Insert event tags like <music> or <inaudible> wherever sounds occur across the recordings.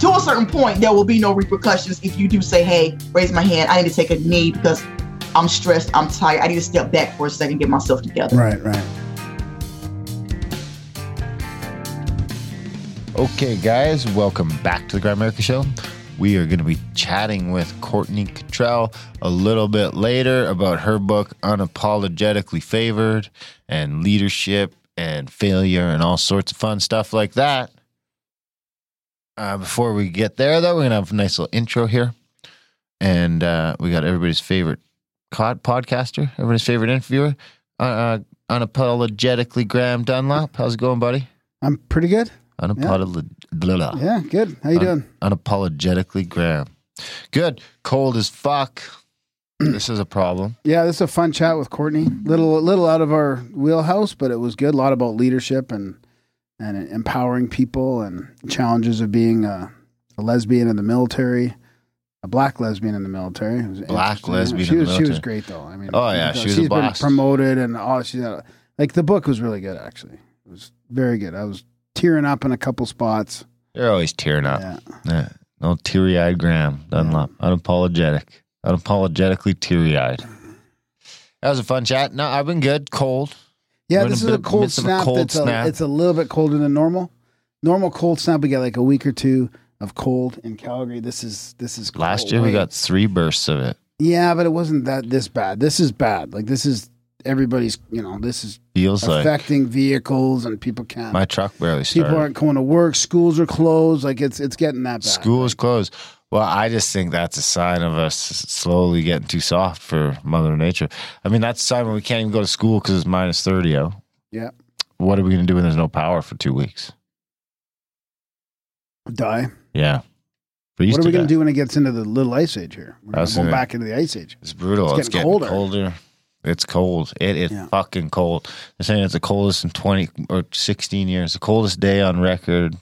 To a certain point, there will be no repercussions if you do say, hey, raise my hand. I need to take a knee because I'm stressed. I'm tired. I need to step back for a second, get myself together. Right, right. Okay, guys, welcome back to the Grimerica Show. We are going to be chatting with Courtney Kittrell a little bit later about her book, Unapologetically Favored, and leadership and failure and all sorts of fun stuff like that. Uh, before we get there, though, we're going to have a nice little intro here. And uh, we got everybody's favorite cod- podcaster, everybody's favorite interviewer, uh, uh, Unapologetically Graham Dunlop. How's it going, buddy? I'm pretty good. Unapologetically. blah. Yeah, good. How you doing? unapologetically Graham. Good. Cold as fuck. This is a problem. <clears throat> Yeah, this is a fun chat with Courtney. Little little out of our wheelhouse, but it was good. A lot about leadership and and empowering people and challenges of being a, a lesbian in the military, a black lesbian in the military. Black lesbian She in the was she was great though. I mean, Oh, yeah, she was a she's been boss. promoted and all. She's like the book was really good. Actually, it was very good. I was tearing up in a couple spots. You're always tearing up. Yeah. Yeah. No teary eyed Graham Dunlop. Unapologetic. Unapologetically teary eyed. That was a fun chat. No, I've been good. Cold. Yeah, We're this a is bit a cold of a snap. cold it's, snap. A, it's a little bit colder than normal. Normal cold snap, we get like a week or two of cold in Calgary. This is this is Last year we Wait. got three bursts of it. yeah, but it wasn't that this bad. This is bad. Like this is everybody's. You know, this is Feels like affecting vehicles and people can't. my truck barely people started. aren't going to work. Schools are closed. Like it's it's getting that bad. School is closed. Well, I just think that's a sign of us slowly getting too soft for Mother Nature. I mean, that's a sign when we can't even go to school because it's minus 30 Oh. Yeah, What are we going to do when there's no power for two weeks? die. Yeah. What are we going to do when it gets into the little ice age here? We're going to go back into the ice age. It's brutal. It's It's, getting getting, colder. colder. It's cold. It is Yeah. fucking cold. They're saying it's the coldest in 20 or 16 years. The coldest day on record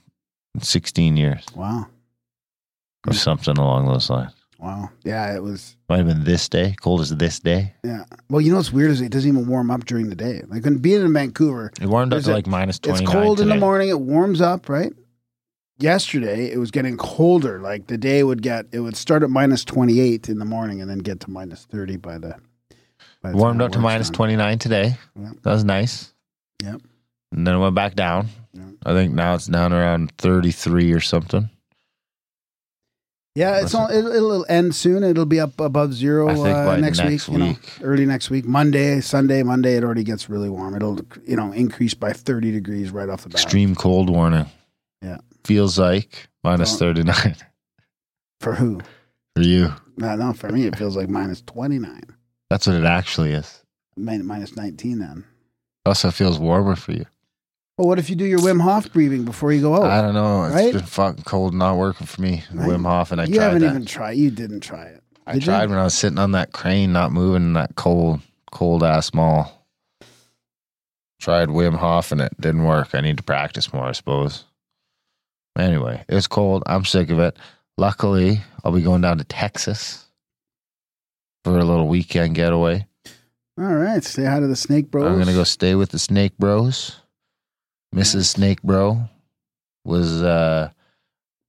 in 16 years Wow, or something along those lines. wow. Yeah, it was. Might have been this day. cold as this day. Yeah. Well, you know what's weird is it doesn't even warm up during the day. Like when being in Vancouver, It warmed up to a- like minus 29 it's cold in the morning. It warms up, right? Yesterday, it was getting colder. Like the day would get, it would start at minus 28 in the morning and then get to minus 30 by the. By the Warmed time up to work's minus 29 today. Yeah. That was nice. Yep. And then it went back down. Yeah. I think now it's down around 33 or something. Yeah, it's all, it'll, it'll end soon. It'll be up above zero I think uh, by next, next week, You know, early next week, Monday, Sunday, Monday. It already gets really warm. It'll you know increase by 30 degrees right off the bat. Extreme cold warning. Yeah. Feels like 39 <laughs> For who? for you. No, no, for me, it feels like minus 29. That's what it actually is. Minus 19 then. Also feels warmer for you. Well, what if you do your Wim Hof breathing before you go out? I don't know. It's right? been fucking cold, not working for me. Right. Wim Hof, and I you tried haven't that. even tried. You didn't try it. I did you? tried when I was sitting on that crane, not moving in that cold, cold ass mall. Tried Wim Hof and it didn't work. I need to practice more, I suppose. Anyway, it's cold. I'm sick of it. Luckily, I'll be going down to Texas for a little weekend getaway. All right. Say hi to the Snake Bros. I'm gonna go stay with the Snake Bros. Mrs. Snake Bro was uh,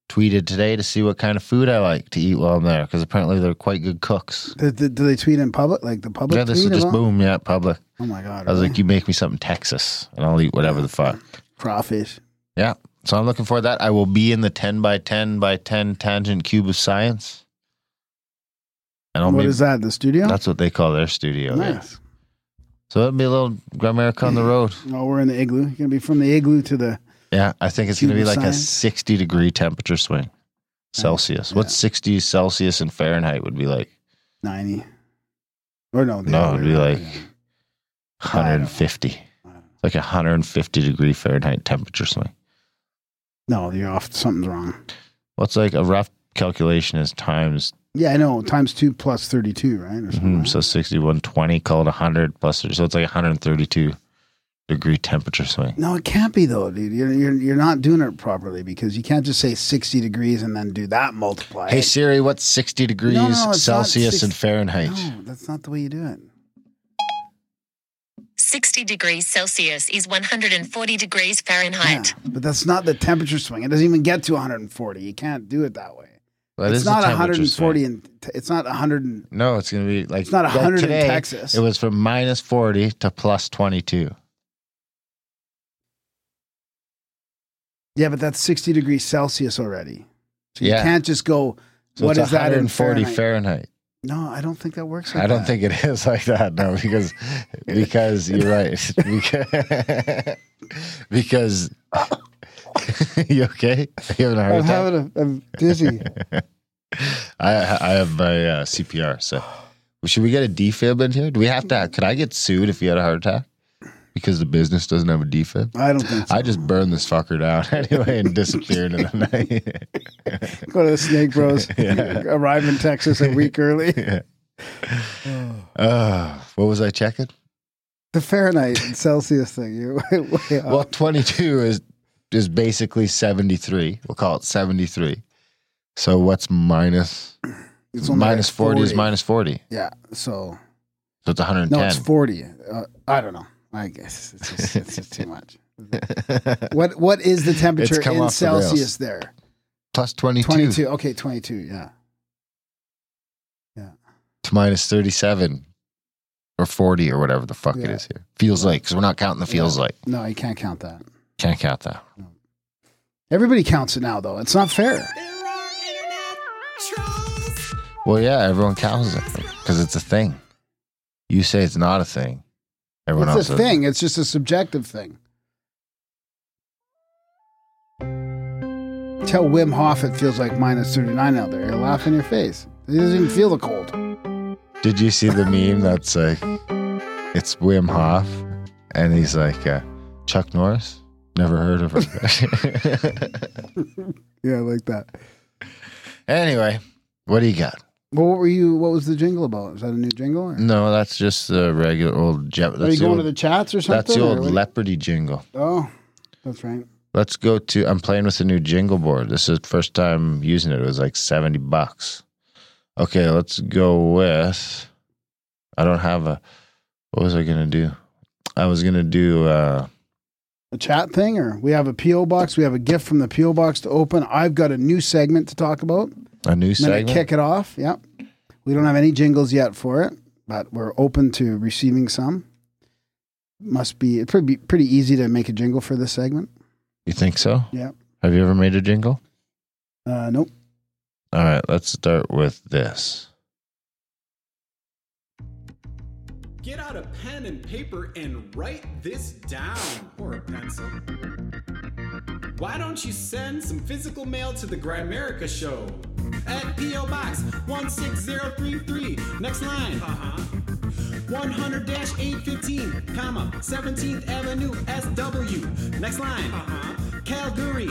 tweeted today to see what kind of food I like to eat while I'm there because apparently they're quite good cooks. Do, do- do they tweet in public? Like the public Yeah, this is just boom. Yeah, public. Oh my God. I was really? like, you make me something Texas, and I'll eat whatever the fuck. crawfish. Yeah. So I'm looking for that. I will be in the 10 by 10 by 10 tangent cube of science. And I'll What maybe, is that? The studio? that's what they call their studio. nice. So it'll be a little Grimerica on the road. Oh, we're in the igloo. You're gonna be from the igloo to the. Yeah, I think it's going to be like a science? 60 degree temperature swing. Celsius. What's 60 Celsius in Fahrenheit would be like? 90. Or no? the No, other it'd be way like around. 150. Like a 150 degree Fahrenheit temperature swing. No, you're off. Something's wrong. What's like a rough calculation is times Yeah, I know. Times two plus thirty-two, right? Or something, mhm, right? so 6120 called 100 plus 30, so it's like 132 degree temperature swing. No, it can't be though, dude. You're, you're you're not doing it properly because you can't just say sixty degrees and then do that multiply. Hey Siri, what's 60 degrees no, it's not Celsius six- and Fahrenheit? No, that's not the way you do it. 60 degrees Celsius is 140 degrees Yeah, Fahrenheit. but that's not the temperature swing. It doesn't even get to 140. You can't do it that way. That it's not temperature 140 swing. and it's not 100. And, No, it's going to be like It's not that 100 in today, Texas. It was from minus 40 to plus 22. yeah, but that's 60 degrees Celsius already. So you Yeah. can't just go. So what is that in 140 Fahrenheit? Fahrenheit. No, I don't think that works. Like I don't that. think it <laughs> is like that. No, because <laughs> because you're right. <laughs> Because <laughs> you okay? You having a heart I'm attack? having a. I'm dizzy. <laughs> I I have my uh, CPR. So should we get a defib in here? Do we have to? Could I get sued if you had a heart attack because the business doesn't have a defib? I don't think so. I just burned this fucker down <laughs> anyway and disappeared in the night. Go to the Snake Bros. Yeah. Arrive in Texas a week early. uh, <sighs> what was I checking? The Fahrenheit and Celsius thing. You're way, way. Well, 22 is is basically 73. We'll call it 73. So what's minus <clears throat> It's minus like 40, is minus 40. Yeah. So So it's 110. no, it's 40. Uh, I don't know. I guess it's just, it's just too <laughs> much. What what is the temperature in off the. Celsius there? Plus 22, 22. Okay, 22. Yeah. Yeah. To minus 37 or 40 or whatever the fuck it Yeah. is here. Feels like, because we're not counting the feels Yeah. like. No, you can't count that. Can't count that. Everybody counts it now, though. It's not fair. Well, yeah, everyone counts it because it's a thing. You say it's not a thing. Everyone else It's a says- thing. It's just a subjective thing. Tell Wim Hof it feels like minus 39 out there. He'll laugh in your face. He doesn't even feel the cold. Did you see the meme that's like, it's Wim Hof, and he's like, uh, Chuck Norris? Never heard of him. <laughs> Yeah, I like that. anyway, what do you got? Well, what were you? What was the jingle about? Is that a new jingle? Or? No, that's just the regular old jet. Are you going old, to the chats or something? that's the old? Leopardy jingle. Oh, that's right. Let's go to. I'm playing with a new jingle board. This is the first time using it. It was like seventy bucks. Okay, let's go with. I don't have a. What was I gonna do? I was gonna do. uh A chat thing, or we have a PO box. We have a gift from the PO box to open. I've got a new segment to talk about. a new I'm gonna segment. kick it off. Yep. We don't have any jingles yet for it, but we're open to receiving some. Must be it's pretty pretty easy to make a jingle for this segment. You think so? Yeah. Have you ever made a jingle? Uh, nope. All right, let's start with this. Get out a pen and paper and write this down. Or a pencil. Why don't you send some physical mail to the Grimerica Show? At P.O. Box 16033. Next line. Uh-huh. 100-815, comma, 17th Avenue, SW. Next line. Uh-huh. Calgary,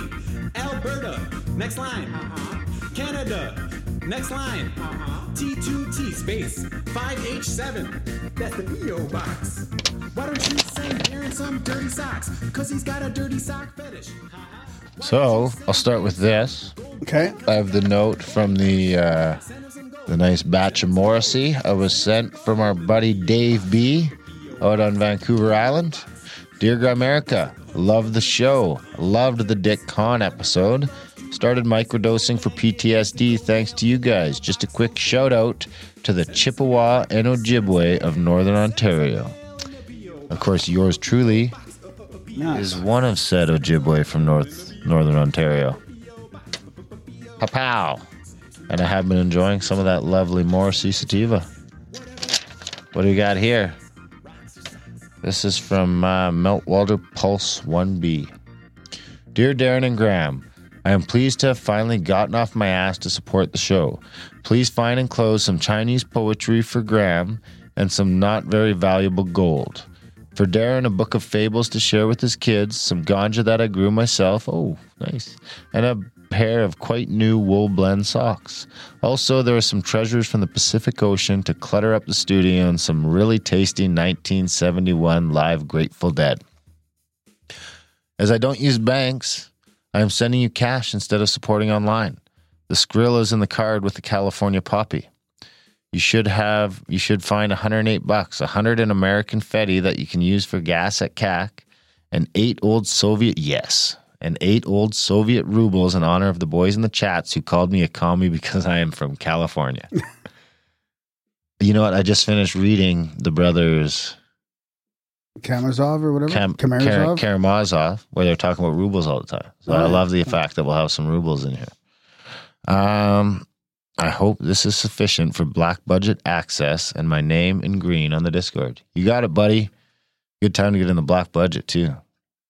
Alberta. Next line. Uh-huh. Canada. Next line. Uh-huh. T2T space 5H7. That's the P.O. box. Why don't you send Darren some dirty socks? Cause he's got a dirty sock fetish. So I'll start with this. Okay. I have the note from the uh, send him some gold? the nice batch of Morrissey. I was sent from our buddy Dave B. out on Vancouver Island. Dear Grimerica, loved the show. Loved the Dick Con episode. Started microdosing for PTSD thanks to you guys. Just a quick shout out to the Chippewa and Ojibwe of Northern Ontario. Of course, yours truly Nice. is one of said Ojibwe from North Northern Ontario. Pow! And I have been enjoying some of that lovely Morrissey sativa. What do we got here? This is from uh, Meltwater Pulse 1B. Dear Darren and Graham, I am pleased to have finally gotten off my ass to support the show. Please find and close some Chinese poetry for Graham and some not very valuable gold. For Darren, a book of fables to share with his kids, some ganja that I grew myself. Oh, nice. And a pair of quite new wool blend socks. Also, there are some treasures from the Pacific Ocean to clutter up the studio and some really tasty 1971 live Grateful Dead. As I don't use banks, I am sending you cash instead of supporting online. The skrill is in the card with the California poppy. You should have you should find 108 bucks, 100 in American Fetty that you can use for gas at CAC, and eight old Soviet yes, and eight old Soviet rubles in honor of the boys in the chats who called me a commie <laughs> because I am from California. <laughs> you know what? I just finished reading the brothers Karamazov or whatever. Kam- Karamazov. Kar- Karamazov, where they're talking about rubles all the time. So I love the fact that we'll have some rubles in here. Um, I hope this is sufficient for black budget access and my name in green on the Discord. You got it, buddy. Good time to get in the black budget too.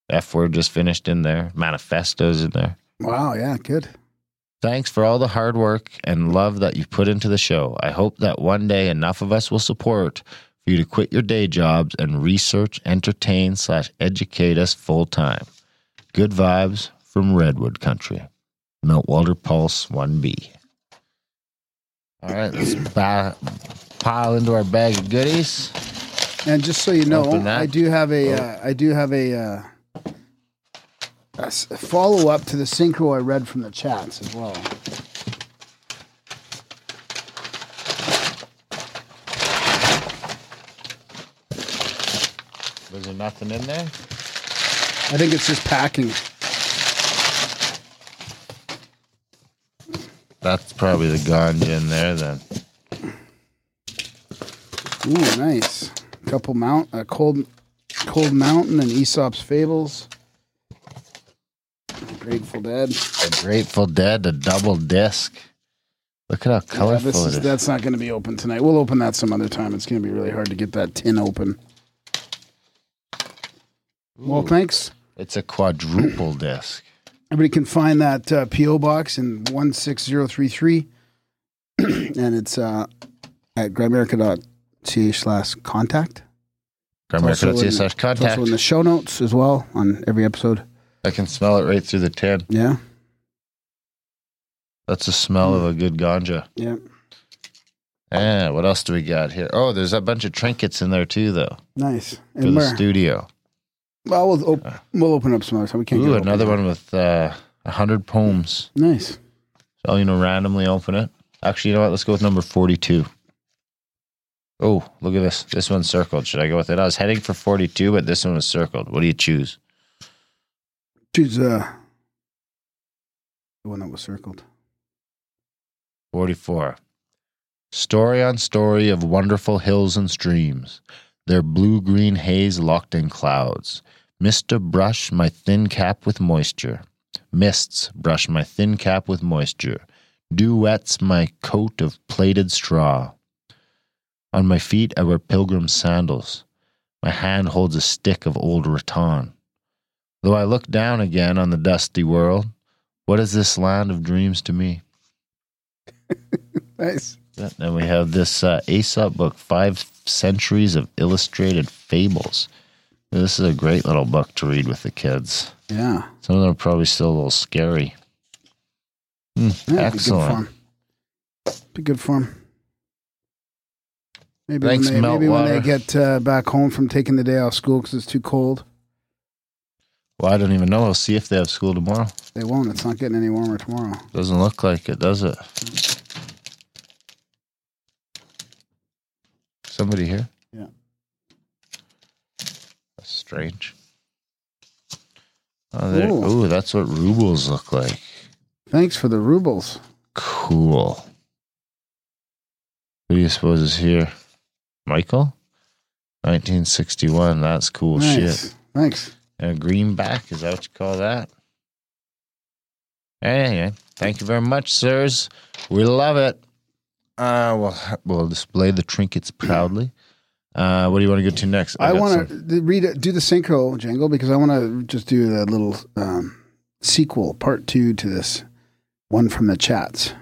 F word just finished in there. Manifestos in there. wow. Yeah. Good. Thanks for all the hard work and love that you put into the show. I hope that one day enough of us will support for you to quit your day jobs and research, entertain, slash educate us full time. Good vibes from Redwood Country. Meltwater Pulse 1B. All right, let's ba- pile into our bag of goodies. And just so you know, I do have a, Oh. uh, I do have a, uh, a follow up to the synchro I read from the chats as well. Was there nothing in there? I think it's just packing. That's probably the ganja in there then. Ooh, nice. Couple mount, a cold, cold mountain and Aesop's fables. Grateful Dead. A Grateful Dead, a double disc. Look at how Yeah, colorful this it is, is. that's not going to be open tonight. We'll open that some other time. It's going to be really hard to get that tin open. Well, thanks. It's a quadruple disc. Everybody can find that uh, PO box in one six zero three three, <clears throat> and it's uh, at grimerica.ca slash contact. In- slash It's also in the show notes as well on every episode. I can smell it right through the tin. Yeah, That's the smell of a good ganja. yeah. Ah, what else do we got here? Oh, there's a bunch of trinkets in there too, though, Nice. for And the where? studio. Well, we'll, op- we'll open up some other time. We can't. Ooh, get another one with uh, a hundred poems. Nice. So you know, randomly open it. Actually, you know what? Let's go with number forty-two. Oh, look at this. This one's circled. Should I go with it? I was heading for forty-two, but this one was circled. What do you choose? Choose uh, the one that was circled. 44. Story on story of wonderful hills and streams, their blue green haze locked in clouds. Mist to brush my thin cap with moisture. Mists brush my thin cap with moisture. Dew wets my coat of plaited straw. On my feet I wear pilgrim sandals. My hand holds a stick of old rattan. Though I look down again on the dusty world, what is this land of dreams to me? <laughs> Nice. And we have this uh, Aesop book, Five Centuries of Illustrated Fables. This is a great little book to read with the kids. Yeah. Some of them are probably still a little scary. Hmm, yeah excellent. Be good for 'em. Be good for 'em. Maybe Thanks, when they, maybe when they get uh, back home from taking the day off school because it's too cold, Well, I don't even know. I'll see if they have school tomorrow. they won't. It's not getting any warmer tomorrow. Doesn't look like it, does it? Somebody here? Yeah. That's strange. Oh, there. Ooh. Ooh, that's what rubles look like. Thanks for the rubles. Cool. Who do you suppose is here? Michael? 1961. That's cool nice. shit. Thanks. A greenback? Is that what you call that? Anyway, thank you very much, sirs. We love it. Uh, we'll, we'll display the trinkets proudly. Uh, what do you want to go to next? I, got want to read do the synchro jingle because I want to just do a little um, sequel, part two to this one from the chats.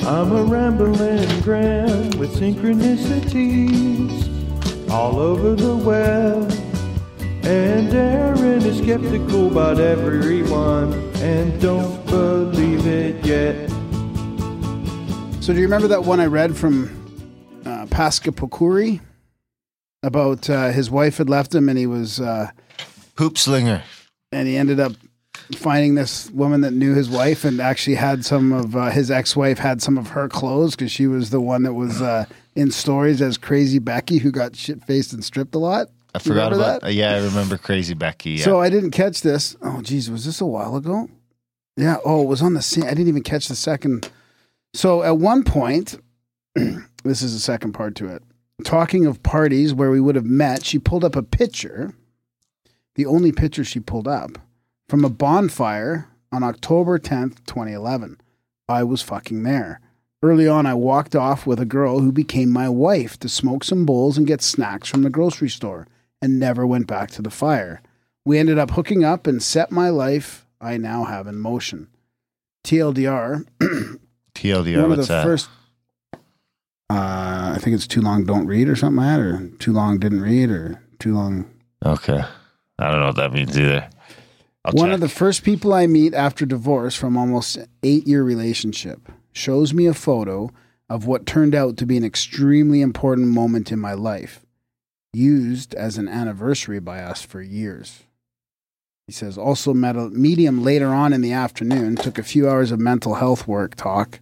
I'm a rambling gram with synchronicities all over the web. And Darren is skeptical about everyone and don't believe it yet. So do you remember that one I read from uh, Pasca Pokuri about uh, his wife had left him and he was uh, Hoop slinger. and he ended up finding this woman that knew his wife and actually had some of uh, his ex-wife had some of her clothes because she was the one that was uh, in stories as crazy Becky who got shit faced and stripped a lot. I forgot about. that? yeah, I remember Crazy Becky. Yeah. So I didn't catch this. Oh, geez, was this a while ago? Yeah. Oh, it was on the scene. I didn't even catch the second. So at one point, <clears throat> this is the second part to it. Talking of parties where we would have met, she pulled up a picture, the only picture she pulled up, from a bonfire on October 10th, 2011. I was fucking there. Early on, I walked off with a girl who became my wife to smoke some bowls and get snacks from the grocery store and never went back to the fire. We ended up hooking up and set my life I now have in motion. TLDR, TLDR. <clears throat> one of What's the that? first, uh, I think it's too long don't read or something like that, or too long didn't read, or too long. Okay. I don't know what that means either. I'll One check. of the first people I meet after divorce from almost eight year relationship shows me a photo of what turned out to be an extremely important moment in my life, used as an anniversary by us for years. He says, also met a medium later on in the afternoon, took a few hours of mental health work talk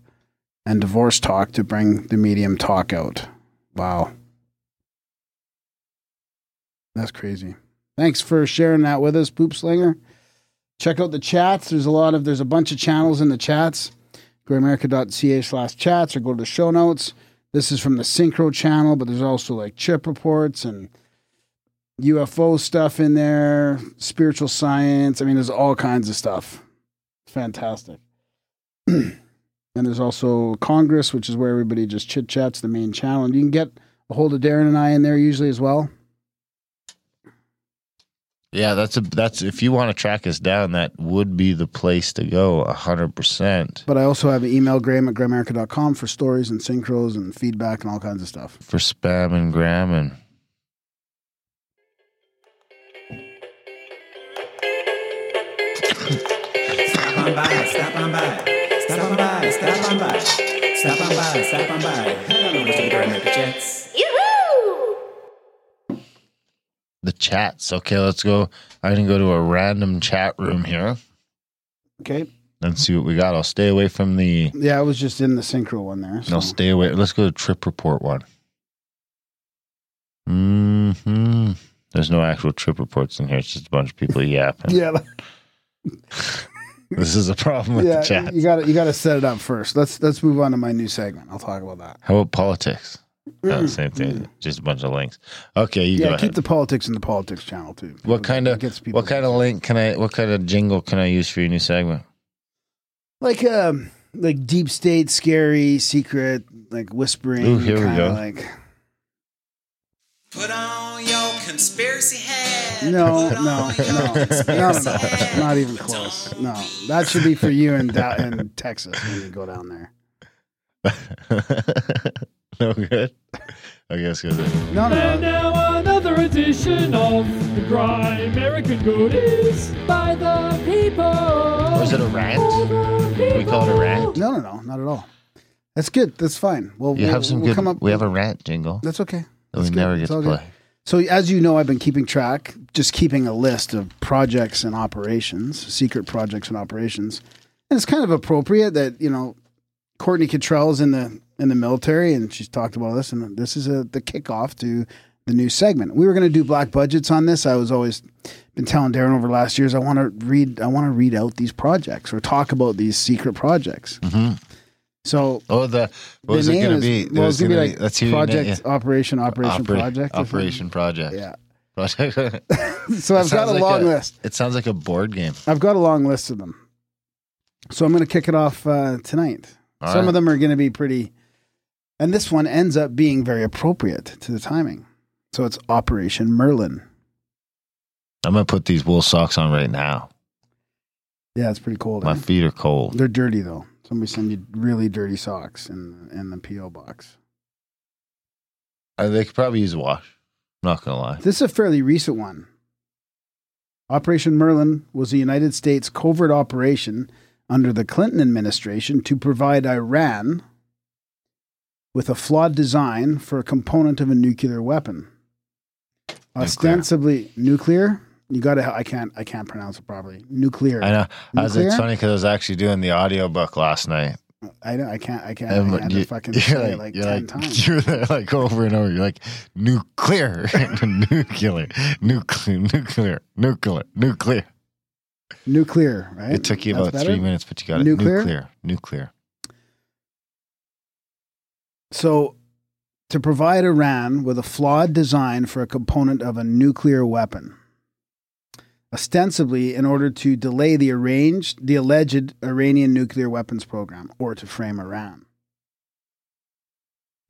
and divorce talk to bring the medium talk out. Wow. That's crazy. Thanks for sharing that with us, Poop Slinger. Check out the chats. There's a lot of there's a bunch of channels in the chats. Grimerica.ca slash chats or go to the show notes. This is from the Synchro channel, but there's also like chip reports and UFO stuff in there, spiritual science. I mean, there's all kinds of stuff. Fantastic. <clears throat> and there's also Congress, which is where everybody just chit chats, the main channel. And you can get a hold of Darren and I in there usually as well. Yeah, that's a that's if you want to track us down, that would be the place to go, a hundred percent But I also have an email, graham at grimerica.com for stories and synchros and feedback and all kinds of stuff. for spam and gram and Stop on by, stop on by, stop on by, stop on by, stop on by, stop on by. Head on over to the Grimerica Jets. The chats. Okay, let's go. I'm gonna go to a random chat room here Okay. and see what we got. I'll stay away from the. Yeah, I was just in the synchro one there. So. I'll stay away. Let's go to trip report one. Hmm. There's no actual trip reports in here. It's just a bunch of people <laughs> yapping. Yeah, <laughs> This is a problem with yeah. the chat. You got to you got to set it up first. Let's let's move on to my new segment. I'll talk about that. How about politics? Oh, same thing. Just a bunch of links. Okay, you Mm. yeah, go keep ahead. the politics in the politics channel too. what kind of gets people what kind of link can I? What kind of jingle can I use for your new segment? like um like deep state, scary, secret, like whispering. Ooh, here we kinda go. Like Put on your conspiracy hat. no, no, no, no, no, conspiracy no, hat. not even close. No, that should be for you in da- in Texas when you go down there. <laughs> no good. I guess good. No, no, And now another edition of the Dry American Goodies by the people. Or is it a rant? We call it a rant? no, no, no, not at all. That's good. That's fine. Well, You we'll, have some we'll good. come up. we have a rant jingle That's okay. that we good. never get to all good. play. So, as you know, I've been keeping track, just keeping a list of projects and operations, secret projects and operations. And it's kind of appropriate that you know Courtney Kittrell's in the in the military, and she's talked about this, and this is a, the kickoff to the new segment. We were going to do black budgets on this. I was always been telling Darren over the last years I want to read I want to read out these projects or talk about these secret projects. Mhm. So Oh, the what was the it name to be? Well, There it's was gonna be gonna like hear your name, project yeah. operation operation Oper- project. Operation Project. Yeah. Project. <laughs> So I've got a like long list. It sounds like a board game. I've got a long list of them. So I'm going to kick it off uh, tonight. All Some right. of them are going to be pretty, and this one ends up being very appropriate to the timing. So it's Operation Merlin. I'm gonna put these wool socks on right now. Yeah, it's pretty cold. My eh? feet are cold. They're dirty though. Somebody send you really dirty socks in in the PO box. Uh, they could probably use a wash. I'm Not gonna lie. This is a fairly recent one. Operation Merlin was a United States covert operation under the Clinton administration to provide Iran with a flawed design for a component of a nuclear weapon. Ostensibly nuclear. You got to. I can't. I can't pronounce it properly. Nuclear. I know. I was, it's funny because I was actually doing the audiobook last night. I don't. I can't. I can't. And I had to fucking say like, like you're ten like, <laughs> times. You're there like over and over. You're like nuclear, <laughs> nuclear, nuclear, nuclear, nuclear, nuclear. Nuclear. Right. It took you That's about better? three minutes, but you got it. Nuclear? Nuclear, nuclear. So, to provide Iran with a flawed design for a component of a nuclear weapon, ostensibly in order to delay the arranged, the alleged Iranian nuclear weapons program, or to frame Iran.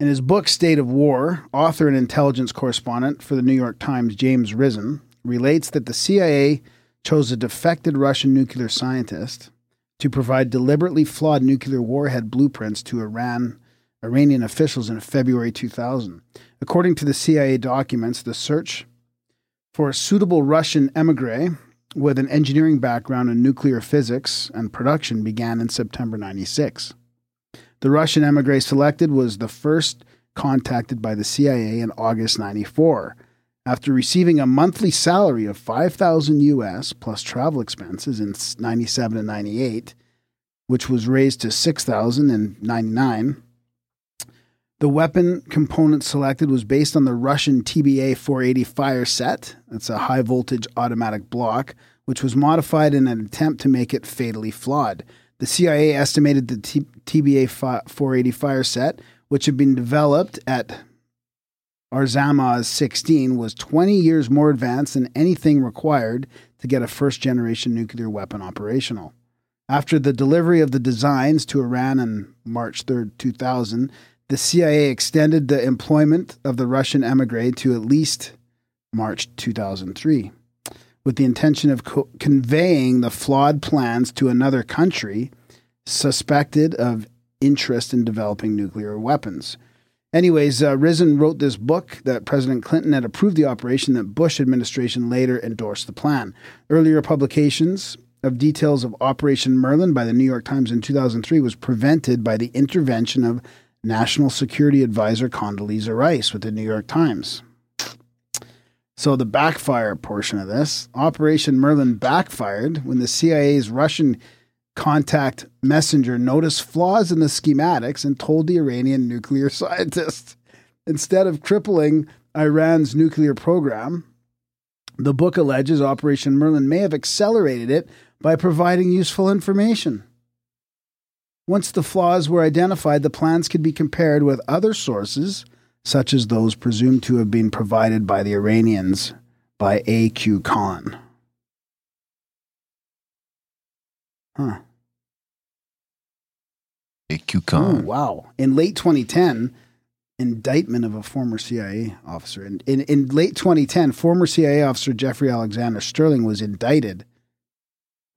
In his book State of War, author and intelligence correspondent for the New York Times, James Risen, relates that the CIA chose a defected Russian nuclear scientist to provide deliberately flawed nuclear warhead blueprints to Iran Iranian officials in February 2000. According to the CIA documents, the search for a suitable Russian emigre with an engineering background in nuclear physics and production began in September 96. The Russian emigre selected was the first contacted by the CIA in August 94. After receiving a monthly salary of 5000 US plus travel expenses in 97 and 98, which was raised to 6000 in 99, the weapon component selected was based on the Russian TBA 480 fire set. That's a high voltage automatic block, which was modified in an attempt to make it fatally flawed. The CIA estimated the T- TBA fi- 480 fire set, which had been developed at Arzamas 16, was 20 years more advanced than anything required to get a first generation nuclear weapon operational. After the delivery of the designs to Iran on March 3, 2000, the CIA extended the employment of the Russian emigre to at least March 2003, with the intention of co- conveying the flawed plans to another country suspected of interest in developing nuclear weapons. Anyways, uh, Risen wrote this book that President Clinton had approved the operation that Bush administration later endorsed the plan. Earlier publications of details of Operation Merlin by the New York Times in 2003 was prevented by the intervention of National Security Advisor Condoleezza Rice with the New York Times. So the backfire portion of this, Operation Merlin backfired when the CIA's Russian contact messenger noticed flaws in the schematics and told the Iranian nuclear <laughs> scientist. Instead of crippling Iran's nuclear program, the book alleges Operation Merlin may have accelerated it by providing useful information. Once the flaws were identified, the plans could be compared with other sources, such as those presumed to have been provided by the Iranians by A.Q. Khan. Huh. AQ Oh, Khan. wow. In late 2010, indictment of a former CIA officer. In, in, in late 2010, former CIA officer Jeffrey Alexander Sterling was indicted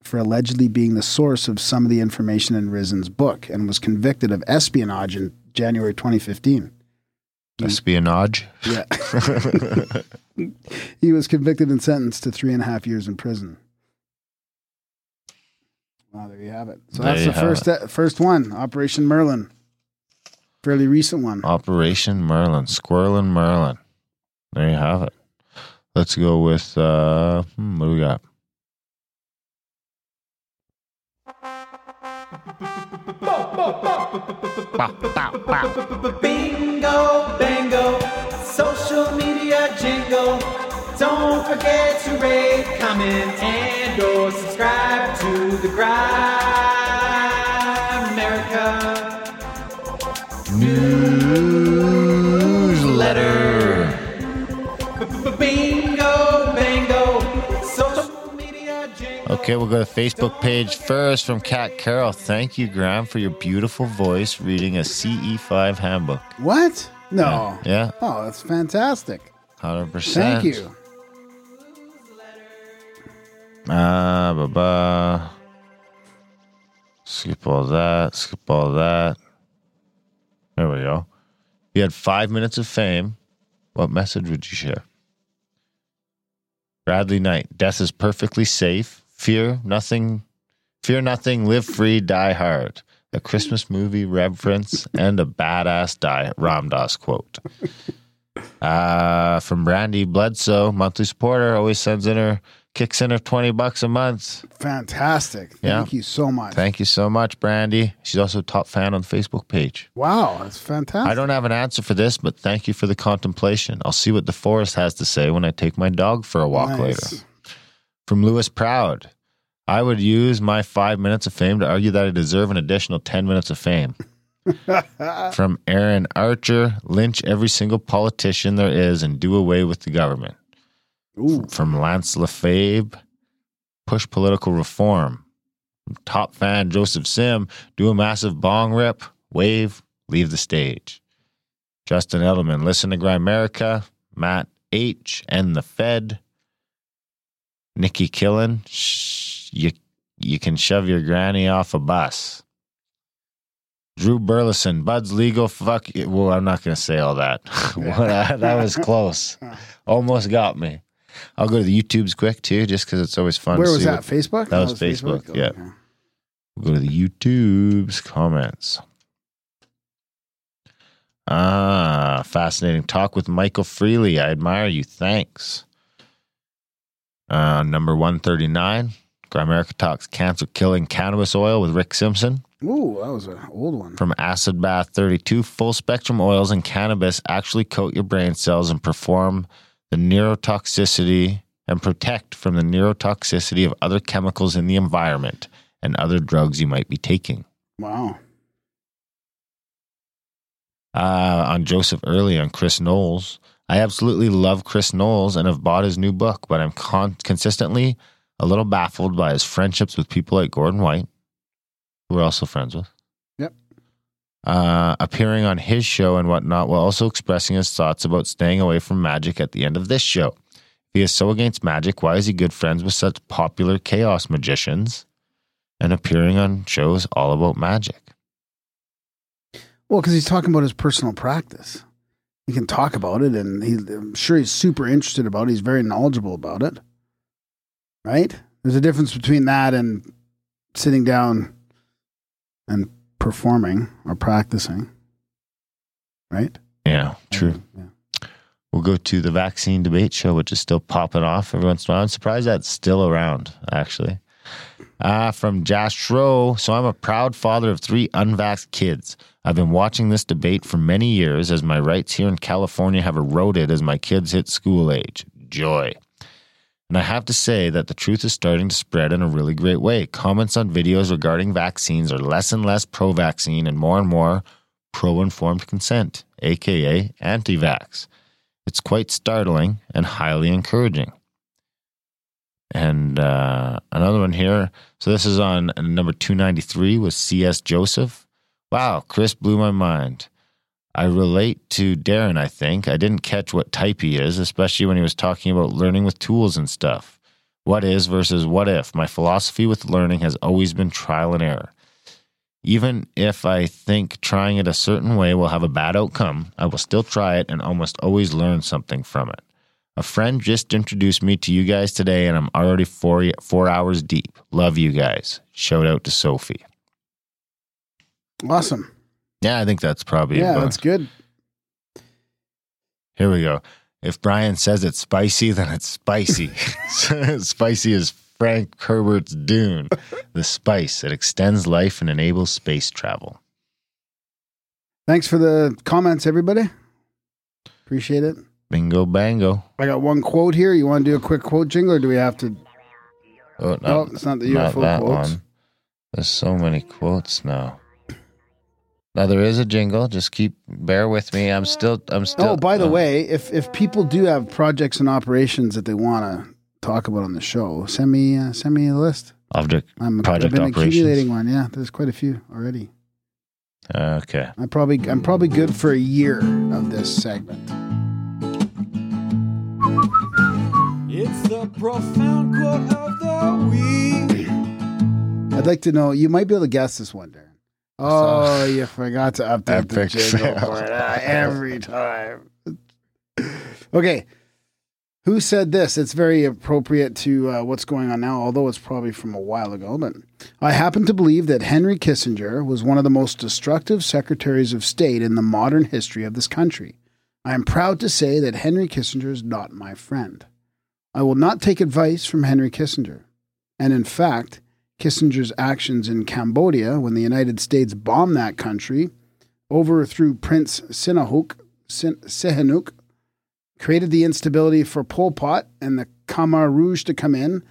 for allegedly being the source of some of the information in Risen's book and was convicted of espionage in January 2015. Espionage. Yeah. <laughs> <laughs> he was convicted and sentenced to three and a half years in prison. Wow, there you have it. So There that's you the have first uh, first one, Operation Merlin. Fairly recent one. Operation Merlin, Squirrel and Merlin. There you have it. Let's go with uh, hmm, what do we got? Bingo, bango, social media jingle. Don't forget to rate, comment, and or subscribe to the Grime America Newsletter. <laughs> Bingo, bango, social media jingle. Okay, we'll go to Facebook page first from Kat Carroll. Thank you, Graham, for your beautiful voice reading a CE5 handbook. What? No. Yeah, Oh, that's fantastic. 100%. Thank you. Ah, ba ba. Skip all that. Skip all that. There we go. You had five minutes of fame, what message would you share? Bradley Knight. Death is perfectly safe. Fear nothing. Fear nothing. Live free. Die hard. A Christmas movie reference and a badass die Ram Dass quote. Uh, <laughs> from Brandy Bledsoe, monthly supporter, always sends in her, kicks in her 20 bucks a month. Fantastic. Thank you so much. Thank you so much, Brandy. She's also a top fan on the Facebook page. wow, that's fantastic. I don't have an answer for this, but thank you for the contemplation. I'll see what the DeForest has to say when I take my dog for a walk Nice. later. From Lewis Proud. I would use my five minutes of fame to argue that I deserve an additional 10 minutes of fame. <laughs> From Aaron Archer, lynch every single politician there is and do away with the government. Ooh. From Lance Lefebvre, push political reform. Top fan Joseph Sim, do a massive bong rip, wave, leave the stage. Justin Edelman, listen to Grimerica. Matt H. and the Fed. Nikki Killen, sh- you you can shove your granny off a bus. Drew Burleson, Bud's legal. Fuck. it. Well, I'm not going to say all that. <laughs> That was close. <laughs> Almost got me. I'll go to the YouTubes quick too, just because it's always fun. Where to was that? what- Facebook? That was Facebook, yeah. We'll go to the YouTube's comments. Ah, fascinating talk with Michael Freely. I admire you. Thanks. Uh, number 139. Grimerica talks cancer killing cannabis oil with Rick Simpson. Ooh, that was an old one. From Acid Bath 32, full spectrum oils and cannabis actually coat your brain cells and perform the neurotoxicity and protect from the neurotoxicity of other chemicals in the environment and other drugs you might be taking. Wow. Uh, on Joseph Early on Chris Knowles. I absolutely love Chris Knowles and have bought his new book, but I'm con- consistently a little baffled by his friendships with people like Gordon White, who we're also friends with. Uh, appearing on his show and whatnot, while also expressing his thoughts about staying away from magic at the end of this show. If he is so against magic, why is he good friends with such popular chaos magicians and appearing on shows all about magic? Well, because he's talking about his personal practice. He can talk about it, and he, I'm sure he's super interested about it. He's very knowledgeable about it. Right? There's a difference between that and sitting down and performing or practicing. Right? Yeah, true. We'll go to the vaccine debate show, which is still popping off every once in a while. I'm surprised that's still around, actually. Uh, from Josh Schro. So I'm a proud father of three unvaxxed kids. I've been watching this debate for many years as my rights here in California have eroded as my kids hit school age. Joy. And I have to say that the truth is starting to spread in a really great way. Comments on videos regarding vaccines are less and less pro vaccine and more and more pro informed consent, aka anti vax. It's quite startling and highly encouraging. And uh, another one here. So this is on number 293 with C.S. Joseph. Wow, Chris blew my mind. I relate to Darren, I think. I didn't catch what type he is, especially when he was talking about learning with tools and stuff. What is versus what if? My philosophy with learning has always been trial and error. Even if I think trying it a certain way will have a bad outcome, I will still try it and almost always learn something from it. A friend just introduced me to you guys today, and I'm already four, four hours deep. Love you guys. Shout out to Sophie. Awesome. Yeah, I think that's probably Yeah, that's good. Here we go. If Brian says it's spicy, <laughs> then it's spicy. <laughs> spicy is Frank Herbert's Dune. The spice. It extends life and enables space travel. Thanks for the comments, everybody. Appreciate it. Bingo bango. I got one quote here. You want to do a quick quote jingle, or do we have to? Oh, no, No, it's not the UFO that quotes. one. There's so many quotes now. Now there is a jingle. Just keep bear with me. I'm still. I'm still. Oh, by the uh, way, if if people do have projects and operations that they want to talk about on the show, send me uh, send me a list. Object I'm, project I've been operations. accumulating one. Yeah, there's quite a few already. Okay. I probably I'm probably good for a year of this segment. It's the profound quote of the week. I'd like to know. You might be able to guess this one, Darren. Oh, you forgot to update the jingle for it Ah, every time. <laughs> Okay. Who said this? It's very appropriate to uh, what's going on now, although it's probably from a while ago. But I happen to believe that Henry Kissinger was one of the most destructive secretaries of state in the modern history of this country. I am proud to say that Henry Kissinger is not my friend. I will not take advice from Henry Kissinger. And in fact, Kissinger's actions in Cambodia when the United States bombed that country, overthrew Prince Sihanouk, created the instability for Pol Pot and the Khmer Rouge to come in,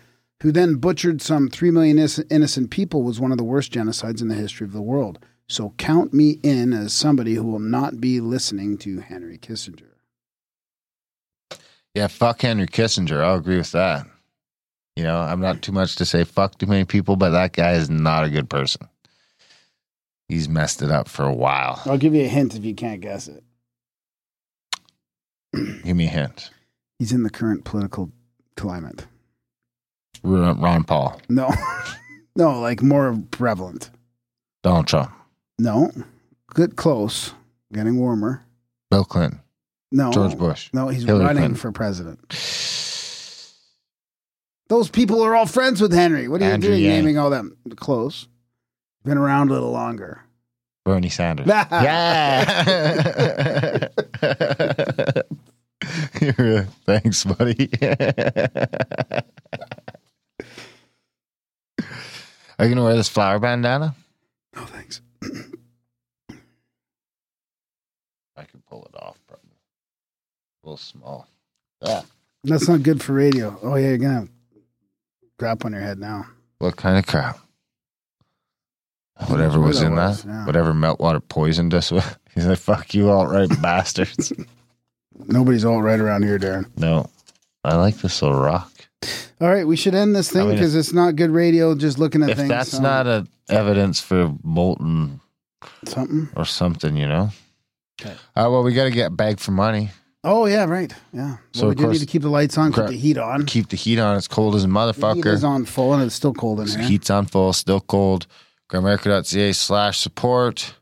who then butchered some 3 million innocent people, was one of the worst genocides in the history of the world. So count me in as somebody who will not be listening to Henry Kissinger. Yeah, fuck Henry Kissinger. I'll agree with that. You know, I'm not too much to say fuck too many people, but that guy is not a good person. He's messed it up for a while. I'll give you a hint if you can't guess it. <clears throat> Give me a hint. He's in the current political climate. Ron Ron Paul, No, <laughs> no, like more prevalent. Donald Trump, No, good, close, getting warmer. Bill Clinton, No, George Bush. No, he's Hillary running Clinton. for president. <sighs> Those people are all friends with Henry. What are Andrew you doing Yang. naming all them? Close. Been around a little longer. Bernie Sanders. <laughs> yeah. <laughs> Thanks, buddy. <laughs> Are you gonna wear this flower bandana? No, thanks. <clears throat> I can pull it off, probably. A little small. Ah, That's not good for radio. Oh yeah, you're gonna have crap on your head now. what kind of crap? Whatever was that in was, that, yeah. whatever meltwater poisoned us with. <laughs> He's like, "Fuck you, alt right <laughs> bastards." Nobody's all right around here, Darren. No, I like this little rock. All right, we should end this thing I mean, because it's not good radio. Just looking at If things. that's so- not a evidence for molten something. or something, you know. Okay. Uh, well, we got to get bagged for money. Oh yeah, right. Yeah. Well, So, we of do need to keep the lights on, keep the heat on. Keep the heat on. It's cold as a The heat motherfucker. is on full and it's still cold in here. heat's on full, still cold. Grimerica.ca slash support.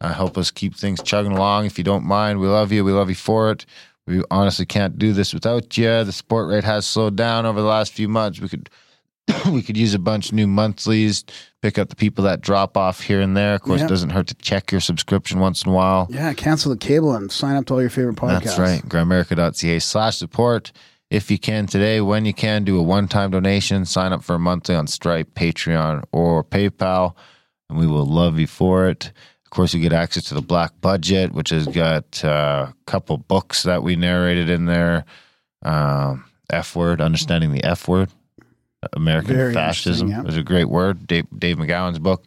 Uh, help us keep things chugging along. If you don't mind, we love you. We love you for it. We honestly can't do this without you. The support rate has slowed down over the last few months. We could <coughs> we could use a bunch of new monthlies, pick up the people that drop off here and there. Of course, it doesn't hurt to check your subscription once in a while. Yeah, cancel the cable and sign up to all your favorite podcasts. That's right. Grimerica.ca slash support. If you can today, when you can, do a one time donation. Sign up for a monthly on Stripe, Patreon, or PayPal, and we will love you for it. Of course, you get access to the Black Budget, which has got uh, a couple books that we narrated in there. Um, F word, understanding the F word, American Very fascism yeah. is a great word. Dave, Dave McGowan's book,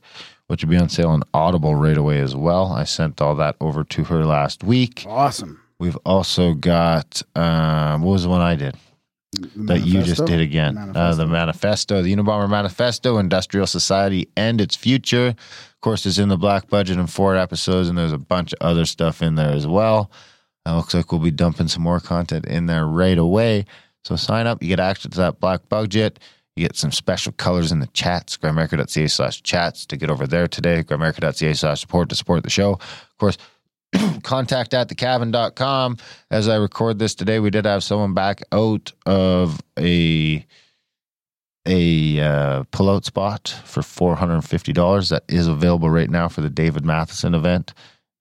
which will be on sale on Audible right away as well. I sent all that over to her last week. Awesome. We've also got um, what was the one I did that you just did again? Uh, the Manifesto, the Unabomber Manifesto, Industrial Society and its Future. Of course, it's in the Black Budget in four episodes, and there's a bunch of other stuff in there as well. Uh, looks like we'll be dumping some more content in there right away. So sign up. You get access to that Black Budget. You get some special colors in the chats. Grimerica.ca slash chats to get over there today. Grimerica.ca slash support to support the show. Of course, <clears throat> contact at thecabin.com. As I record this today, we did have someone back out of a a uh, pullout spot for four hundred and fifty dollars. That is available right now for the David Matheson event.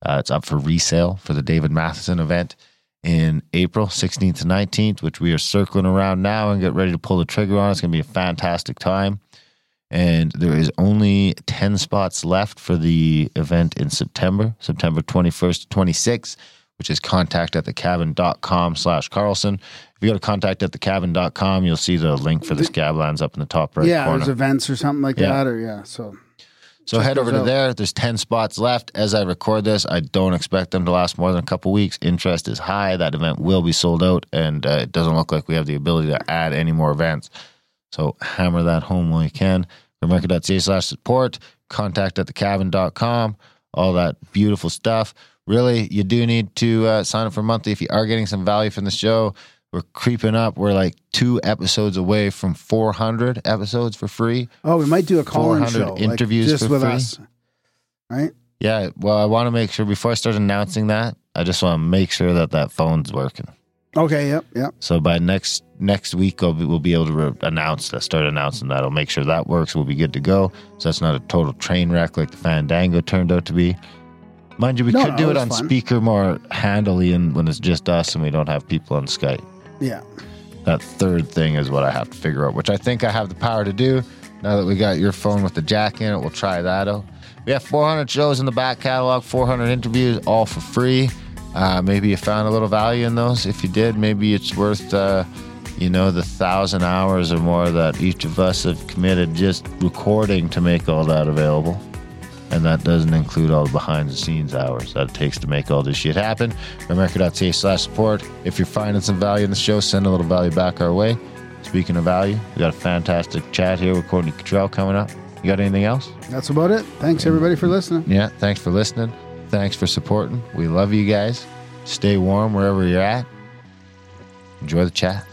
Uh, it's up for resale for the David Matheson event in April 16th to 19th, which we are circling around now and get ready to pull the trigger on. It's going to be a fantastic time. And there is only 10 spots left for the event in September, September 21st to 26th, which is contact at thecabin.com slash Carlson. If you go to contact at thecabin.com, you'll see the link for the Scablands up in the top right yeah, corner. there's events or something like Yeah. that, or yeah. So So Check head over to out. there. There's 10 spots left. As I record this, I don't expect them to last more than a couple weeks. Interest is high. That event will be sold out, and uh, it doesn't look like we have the ability to add any more events. So hammer that home while you can. Grimerica.ca slash support. Contact at thecabin.com. All that beautiful stuff. Really, you do need to uh, sign up for monthly if you are getting some value from the show. We're creeping up. We're like two episodes away from 400 episodes for free. Oh, we might do a call-in 400 show, like, interviews just for with free. us, right? Yeah. Well, I want to make sure before I start announcing that, I just want to make sure that that phone's working. Okay. Yep. Yep. So by next next week, I'll be, we'll be able to re- announce that, start announcing that. I'll make sure that works. We'll be good to go. So that's not a total train wreck like the Fandango turned out to be. Mind you, we No, could no, do it it on fun. speaker more handily and when it's just us and we don't have people on Skype. Yeah. That third thing is what I have to figure out, which I think I have the power to do. Now that we got your phone with the jack in it, we'll try that out. We have 400 shows in the back catalog, 400 interviews, all for free. Uh, maybe you found a little value in those. If you did, maybe it's worth, uh, you know, the thousand hours or more that each of us have committed just recording to make all that available. And that doesn't include all the behind the scenes hours that it takes to make all this shit happen. Grimerica.ca slash support. If you're finding some value in the show, send a little value back our way. Speaking of value, we got a fantastic chat here with Courtney Kittrell coming up. You got anything else? That's about it. Thanks everybody for listening. Yeah, thanks for listening. Thanks for supporting. We love you guys. Stay warm wherever you're at. Enjoy the chat.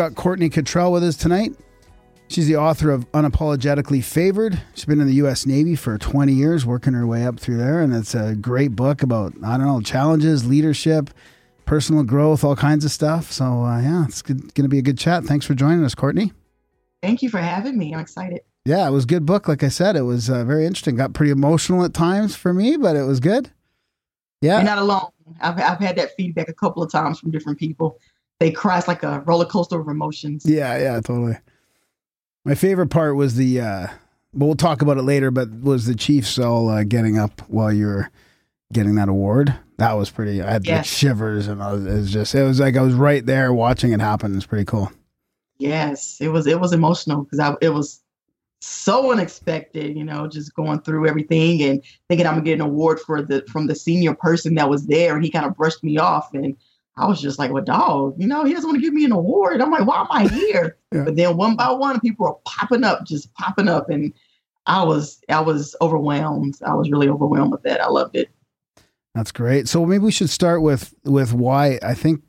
Got Courtney Kittrell with us tonight. She's the author of Unapologetically Favored. She's been in the U.S. Navy for 20 years, working her way up through there. And it's a great book about, I don't know, challenges, leadership, personal growth, all kinds of stuff. So, uh, yeah, it's going to be a good chat. Thanks for joining us, Courtney. Thank you for having me. I'm excited. Yeah, it was a good book. Like I said, it was uh, very interesting. Got pretty emotional at times for me, but it was good. Yeah. You're not alone. I've, I've had that feedback a couple of times from different people. They cry like a roller coaster of emotions. Yeah, yeah, totally. My favorite part was the, uh, but we'll talk about it later, but was the Chiefs all uh, getting up while you were getting that award. That was pretty, I had like Yes. shivers and I was, it was just, it was like I was right there watching it happen. It's pretty cool. Yes, it was. It was emotional because I it was so unexpected. You know, just going through everything and thinking I'm gonna get an award for the from the senior person that was there, and he kind of brushed me off, and I was just like, "Well, dog, you know, he doesn't want to give me an award." I'm like, "Why am I here?" <laughs> Yeah. But then one by one, people were popping up, just popping up, and I was I was overwhelmed. I was really overwhelmed with that. I loved it. That's great. So maybe we should start with, with why, I think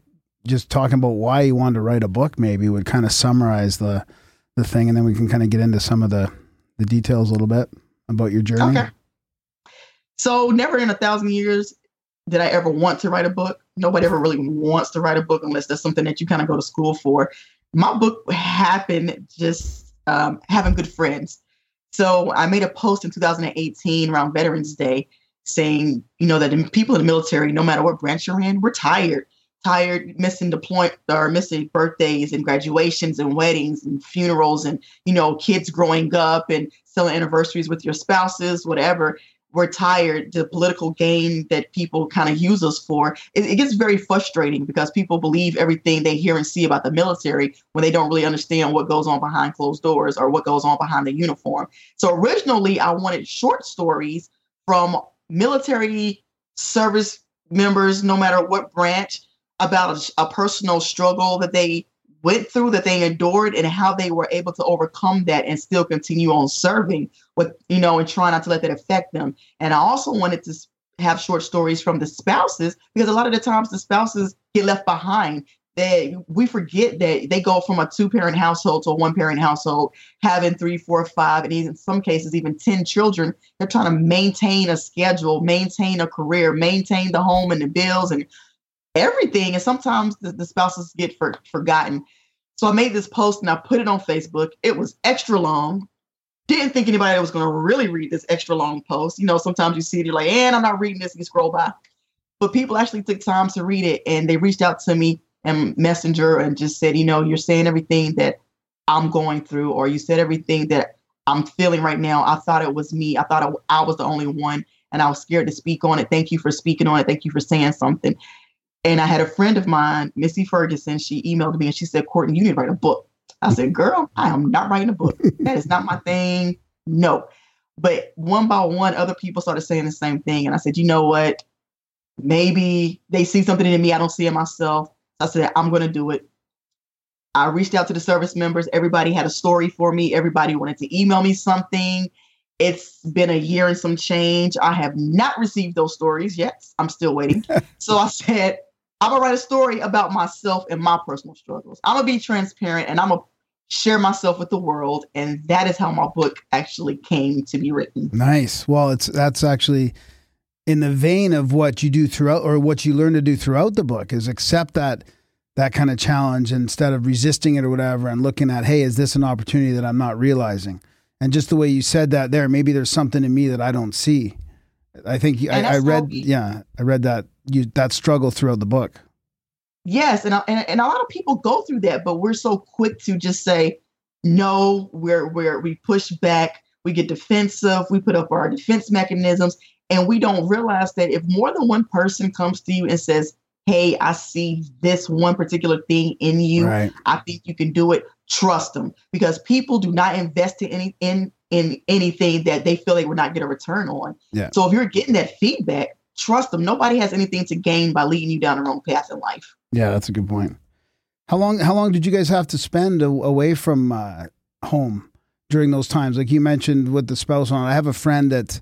just talking about why you wanted to write a book maybe would kind of summarize the, the thing. And then we can kind of get into some of the, the details a little bit about your journey. Okay. So never in a thousand years did I ever want to write a book. Nobody ever really wants to write a book unless that's something that you kind of go to school for. My book happened just um, having good friends. So I made a post in 2018 around Veterans Day saying, you know, that the people in the military, no matter what branch you're in, we're tired. Tired missing deployment or missing birthdays and graduations and weddings and funerals and, you know, kids growing up and selling anniversaries with your spouses, whatever we're tired the political game that people kind of use us for it, it gets very frustrating because people believe everything they hear and see about the military when they don't really understand what goes on behind closed doors or what goes on behind the uniform. So originally i wanted short stories from military service members no matter what branch about a, a personal struggle that they went through that they endured and how they were able to overcome that and still continue on serving with you know and try not to let that affect them and i also wanted to have short stories from the spouses because a lot of the times the spouses get left behind that we forget that they go from a two parent household to a one parent household, having three, four, five, and in some cases even 10 children. They're trying to maintain a schedule, maintain a career, maintain the home and the bills and everything. And sometimes the, the spouses get for, forgotten. So I made this post and I put it on Facebook. It was extra long. Didn't think anybody was going to really read this extra long post. You know, sometimes you see it, you're like, and I'm not reading this, and you scroll by. But people actually took time to read it and they reached out to me and Messenger and just said, you know, you're saying everything that I'm going through, or you said everything that I'm feeling right now. I thought it was me. I thought I, I was the only one, and I was scared to speak on it. Thank you for speaking on it. Thank you for saying something. And I had a friend of mine, Missy Ferguson, she emailed me and she said, Courtney, you need to write a book. I said, girl, I am not writing a book. That is not my <laughs> thing. No. But one by one, other people started saying the same thing. And I said, you know what? Maybe they see something in me I don't see in myself. I said, I'm going to do it. I reached out to the service members. Everybody had a story for me. Everybody wanted to email me something. It's been a year and some change. I have not received those stories yet. I'm still waiting. <laughs> so I said, I'm going to write a story about myself and my personal struggles. I'm going to be transparent and I'm going to share myself with the world. And that is how my book actually came to be written. Nice. Well, it's that's actually in the vein of what you do throughout or what you learn to do throughout the book is accept that that kind of challenge instead of resisting it or whatever and looking at hey is this an opportunity that i'm not realizing and just the way you said that there maybe there's something in me that i don't see i think you, I, I read yeah i read that you that struggle throughout the book yes and, and and a lot of people go through that but we're so quick to just say no we're we're we push back we get defensive we put up our defense mechanisms and we don't realize that if more than one person comes to you and says, Hey, I see this one particular thing in you. Right. I think you can do it. Trust them because people do not invest in any in in anything that they feel they would not get a return on. Yeah. So if you're getting that feedback, trust them. Nobody has anything to gain by leading you down the wrong path in life. Yeah, that's a good point. How long? How long did you guys have to spend a, away from uh, home during those times? Like you mentioned with the spouse on. I have a friend that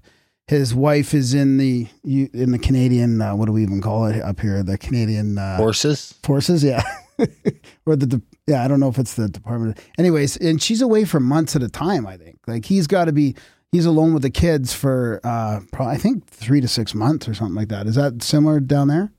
his wife is in the in the Canadian. Uh, what do we even call it up here? The Canadian uh, forces. Forces, yeah. <laughs> or the de- yeah, I don't know if it's the department. Anyways, and she's away for months at a time. I think like he's got to be he's alone with the kids for uh, probably, I think three to six months or something like that. Is that similar down there?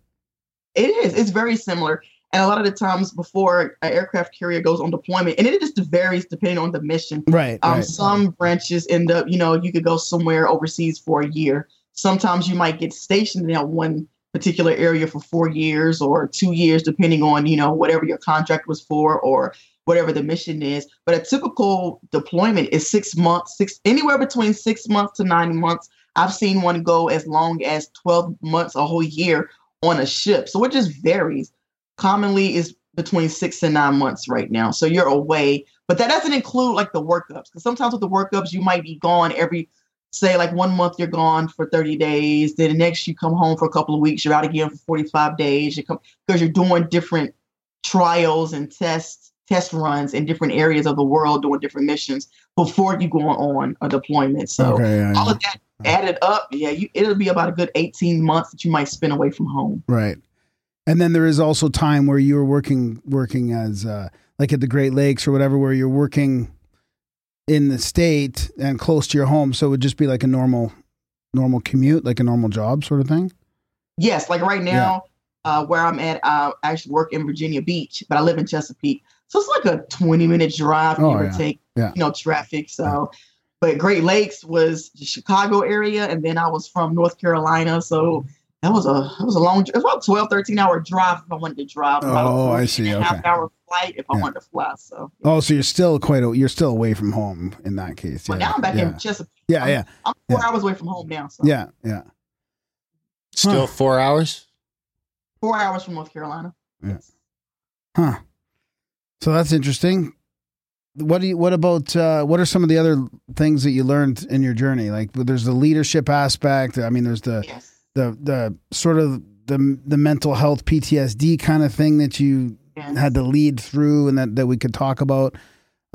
It is. It's very similar. And a lot of the times before an aircraft carrier goes on deployment, and it just varies depending on the mission. Right. Um, right. Some branches end up, you know, you could go somewhere overseas for a year. Sometimes you might get stationed in that one particular area for four years or two years, depending on, you know, whatever your contract was for or whatever the mission is. But a typical deployment is six months, six anywhere between six months to nine months. I've seen one go as long as 12 months, a whole year on a ship. So it just varies commonly is between six and nine months right now. So you're away, but that doesn't include like the workups. Because sometimes with the workups, you might be gone every, say, like one month you're gone for 30 days. Then the next you come home for a couple of weeks, you're out again for 45 days. You come because you're doing different trials and tests, test runs in different areas of the world, doing different missions before you go on a deployment. So Okay, yeah, all yeah. of that added up, yeah, you it'll be about a good 18 months that you might spend away from home. Right. And then there is also time where you were working working as uh, like at the Great Lakes or whatever, where you're working in the state and close to your home, so it would just be like a normal normal commute, like a normal job sort of thing. Yes, like right now, uh, where I'm at, uh, I actually work in Virginia Beach, but I live in Chesapeake. So it's like a 20 minute drive, oh, give Oh, or yeah. take, Yeah. you know, traffic. So, but Great Lakes was the Chicago area, and then I was from North Carolina. So that was a that was a long, it was about 12, 13 hour drive if I wanted to drive. about Oh, I 14 see. and a Half hour flight if I Yeah. wanted to fly. So, Oh, so you're still quite a, you're still away from home in that case. but Yeah. now I'm back yeah. in Chesapeake. Yeah, I'm, yeah. I'm four hours away from home now. So Yeah, yeah. Still four hours. four hours from North Carolina. Yes. Huh. So that's interesting. What do you? What about? Uh, what are some of the other things that you learned in your journey? Like, there's the leadership aspect. I mean, there's the Yes. the the sort of the the mental health PTSD kind of thing that you Yes. had to lead through, and that that we could talk about.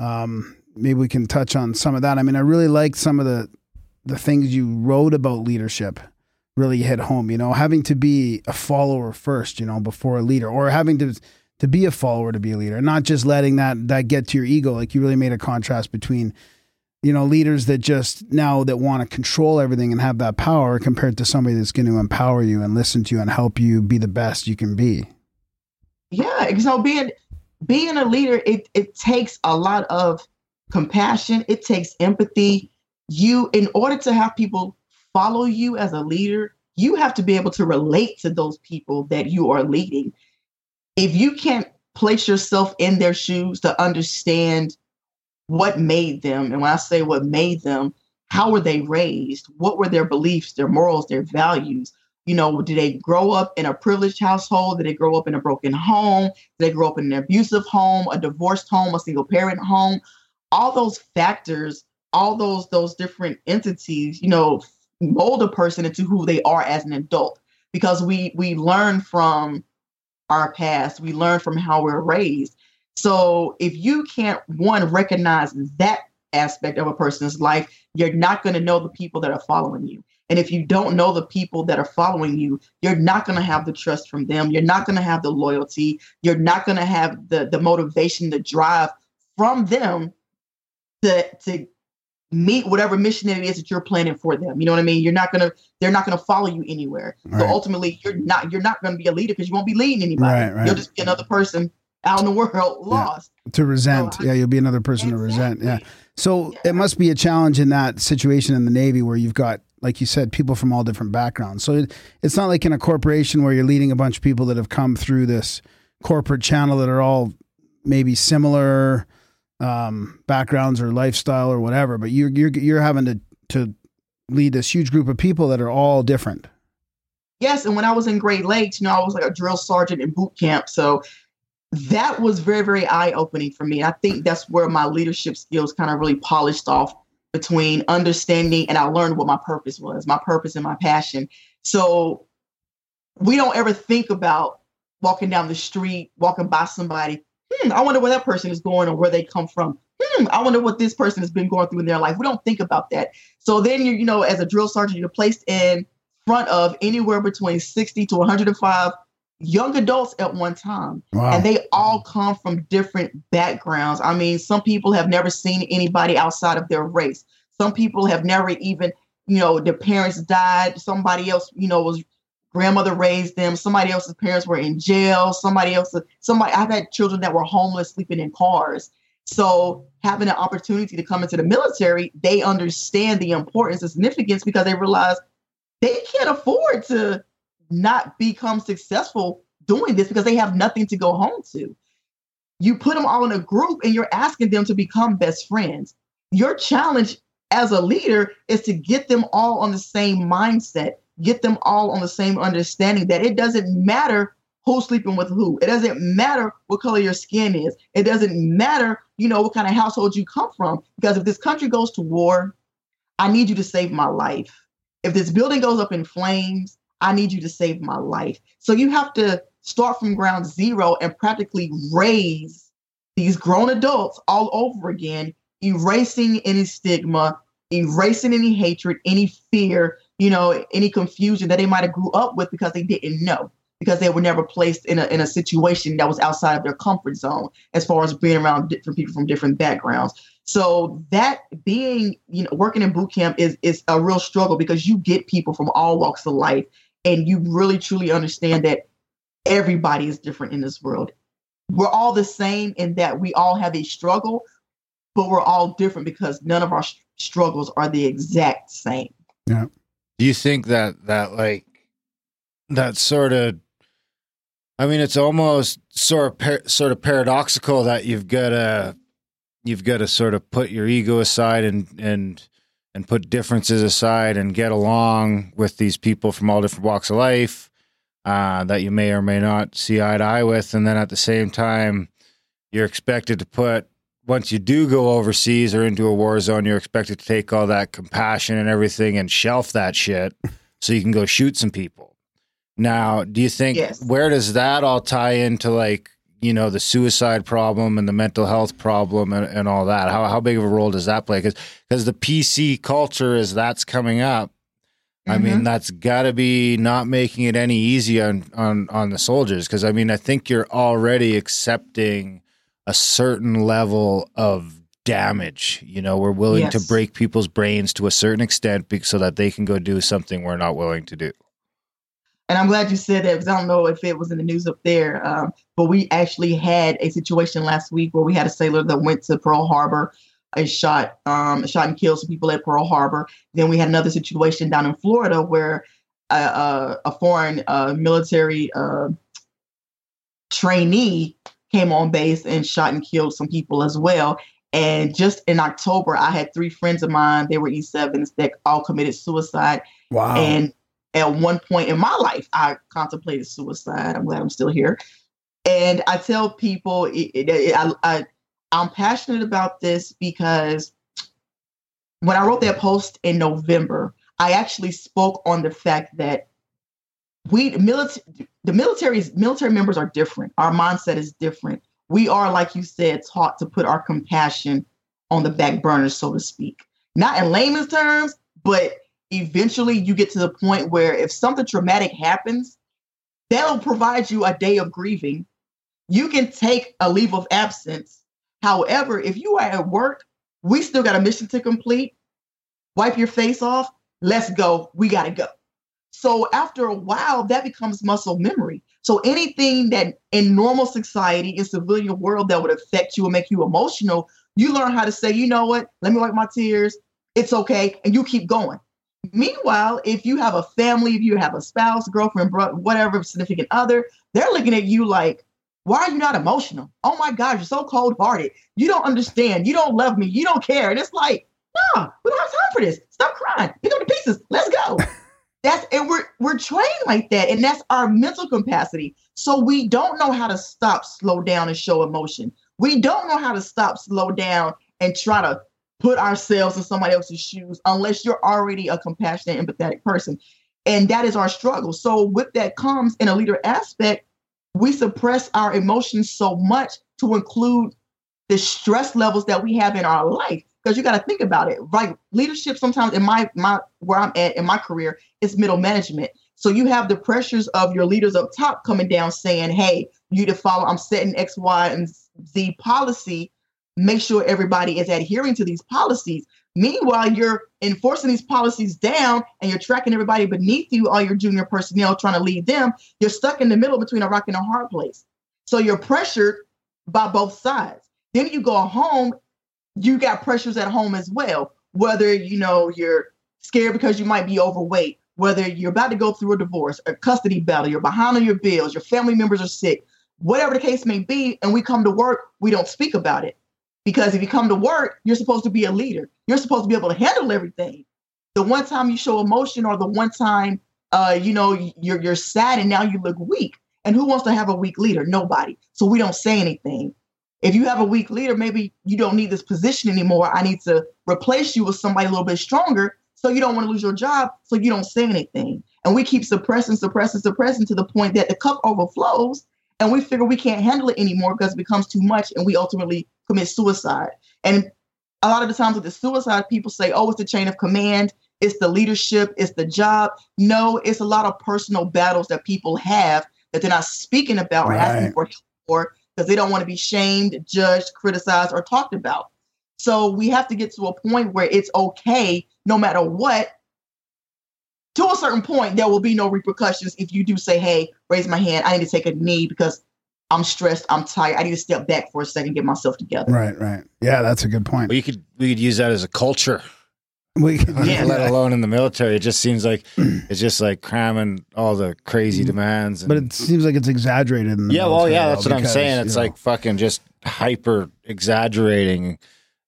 Um, maybe we can touch on some of that. I mean, I really liked some of the the things you wrote about leadership. Really hit home. You know, having to be a follower first. You know, before a leader, or having to to be a follower, to be a leader, and not just letting that that get to your ego. Like you really made a contrast between, you know, leaders that just now that want to control everything and have that power compared to somebody that's going to empower you and listen to you and help you be the best you can be. Yeah, know, being being a leader, it it takes a lot of compassion. It takes empathy. You, in order to have people follow you as a leader, you have to be able to relate to those people that you are leading. If you can't place yourself in their shoes to understand what made them, and when I say what made them, how were they raised? What were their beliefs, their morals, their values? You know, did they grow up in a privileged household? Did they grow up in a broken home? Did they grow up in an abusive home, a divorced home, a single parent home? All those factors, all those those different entities, you know, mold a person into who they are as an adult because we we learn from our past. We learn from how we're raised. So if you can't one recognize that aspect of a person's life you're not going to know the people that are following you. And if you don't know the people that are following you you're not going to have the trust from them. You're not going to have the loyalty. You're not going to have the the motivation the drive from them to to meet whatever mission it is that you're planning for them. You know what I mean? You're not gonna they're not gonna follow you anywhere. Right. So ultimately you're not you're not gonna be a leader because you won't be leading anybody. Right, right. You'll just be another person out in the <laughs> world lost. To resent. So I- yeah, you'll be another person to resent. Yeah. So it must be a challenge in that situation in the Navy where you've got, like you said, people from all different backgrounds. So it, it's not like in a corporation where you're leading a bunch of people that have come through this corporate channel that are all maybe similar um, backgrounds or lifestyle or whatever, but you're you're you're having to to lead this huge group of people that are all different. Yes, and when I was in Great Lakes, you know, I was like a drill sergeant in boot camp. So that was very, very eye opening for me. I think that's where my leadership skills kind of really polished off between understanding and I learned what my purpose was, my purpose and my passion. So we don't ever think about walking down the street, walking by somebody. Hmm, I wonder where that person is going or where they come from. Hmm, I wonder what this person has been going through in their life. We don't think about that. So then you, you know, as a drill sergeant, you're placed in front of anywhere between 60 to 105 young adults at one time. Wow. And they all come from different backgrounds. I mean, some people have never seen anybody outside of their race. Some people have never even, you know, their parents died. Somebody else, you know, was grandmother raised them. Somebody else's parents were in jail. Somebody else, somebody, I've had children that were homeless sleeping in cars. So having an opportunity to come into the military, they understand the importance and significance because they realize they can't afford to not become successful doing this because they have nothing to go home to. You put them all in a group and you're asking them to become best friends. Your challenge as a leader is to get them all on the same mindset, get them all on the same understanding that it doesn't matter who's sleeping with who. It doesn't matter what color your skin is. It doesn't matter, you know, what kind of household you come from. Because if this country goes to war, I need you to save my life. If this building goes up in flames, I need you to save my life. So you have to start from ground zero and practically raise these grown adults all over again, erasing any stigma, erasing any hatred, any fear, you know, any confusion that they might have grew up with because they didn't know, because they were never placed in a in a situation that was outside of their comfort zone as far as being around different people from different backgrounds. So that being, you know, working in boot camp is is a real struggle because you get people from all walks of life and you really truly understand that everybody is different in this world. We're all the same in that we all have a struggle, but we're all different because none of our struggles are the exact same. Yeah. Do you think that that like that sort of I mean it's almost sort of par- sort of paradoxical that you've got to you've got to sort of put your ego aside and and and put differences aside and get along with these people from all different walks of life uh, that you may or may not see eye to eye with. And then at the same time you're expected to put once you do go overseas or into a war zone, you're expected to take all that compassion and everything and shelf that shit <laughs> so you can go shoot some people. Now, do you think Yes. where does that all tie into like, you know, the suicide problem and the mental health problem and, and all that? How how big of a role does that play? Because the PC culture as that's coming up, I mean, Mhm. that's got to be not making it any easier on on on the soldiers because I mean, I think you're already accepting a certain level of damage. You know, we're willing to break people's brains to a certain extent so that they can go do something we're not willing to do. And I'm glad you said that because I don't know if it was in the news up there, um, but we actually had a situation last week where we had a sailor that went to Pearl Harbor and shot, um, shot and killed some people at Pearl Harbor. Then we had another situation down in Florida where a, a, a foreign uh, military uh, trainee came on base and shot and killed some people as well. And just in October, I had three friends of mine. They were E7s that all committed suicide. Wow. And at one point in my life, I contemplated suicide. I'm glad I'm still here. And I tell people, it, it, it- I, I, I'm passionate about this because when I wrote that post in November, I actually spoke on the fact that we military the military's military members are different. Our mindset is different. We are, like you said, taught to put our compassion on the back burner, so to speak. Not in layman's terms, but eventually you get to the point where if something traumatic happens, that'll provide you a day of grieving. You can take a leave of absence. However, if you are at work, we still got a mission to complete. Wipe your face off. Let's go. We got to go. So after a while, that becomes muscle memory. So anything that in normal society, in civilian world, that would affect you and make you emotional, you learn how to say, you know what? Let me wipe my tears. It's okay, and you keep going. Meanwhile, if you have a family, if you have a spouse, girlfriend, bro- whatever, significant other, they're looking at you like, why are you not emotional? Oh my God, you're so cold hearted. You don't understand. You don't love me. You don't care. And it's like, no, we don't have time for this. Stop crying. Pick up the pieces. Let's go. <laughs> That's and we're we're trained like that, and that's our mental capacity. So we don't know how to stop, slow down, and show emotion. We don't know how to stop, slow down, and try to put ourselves in somebody else's shoes unless you're already a compassionate, empathetic person. And that is our struggle. So with that comes in a leader aspect, we suppress our emotions so much to include the stress levels that we have in our life. Because you got to think about it. Like leadership sometimes in my my where I'm at in my career is middle management. So you have the pressures of your leaders up top coming down saying, hey, you to follow, I'm setting X, Y, and Z policy. Make sure everybody is adhering to these policies. Meanwhile, you're enforcing these policies down and you're tracking everybody beneath you, all your junior personnel trying to lead them. You're stuck in the middle between a rock and a hard place. So you're pressured by both sides. Then you go home, you got pressures at home as well. Whether you know you're scared because you might be overweight, whether you're about to go through a divorce, a custody battle, you're behind on your bills, your family members are sick, whatever the case may be, and we come to work, we don't speak about it. Because if you come to work, you're supposed to be a leader. You're supposed to be able to handle everything. The one time you show emotion or the one time uh, you know, you're you're sad and now you look weak. And who wants to have a weak leader? Nobody. So we don't say anything. If you have a weak leader, maybe you don't need this position anymore. I need to replace you with somebody a little bit stronger so you don't want to lose your job, so you don't say anything. And we keep suppressing, suppressing, suppressing to the point that the cup overflows and we figure we can't handle it anymore because it becomes too much and we ultimately commit suicide. And a lot of the times with the suicide, people say, oh, it's the chain of command, it's the leadership, it's the job. No, it's a lot of personal battles that people have that they're not speaking about or asking for help for because they don't want to be shamed, judged, criticized, or talked about. So we have to get to a point where it's okay, no matter what. To a certain point, there will be no repercussions if you do say, "Hey, raise my hand. I need to take a knee because I'm stressed. I'm tired. I need to step back for a second, get myself together." Right, right. Yeah, that's a good point. Well, you could we could use that as a culture. We, <laughs> Yeah. let alone in the military. It just seems like it's just like cramming all the crazy mm. demands. And, but it seems like it's exaggerated. In the yeah, well, yeah, that's what I'm because, saying. you It's know, like fucking just hyper exaggerating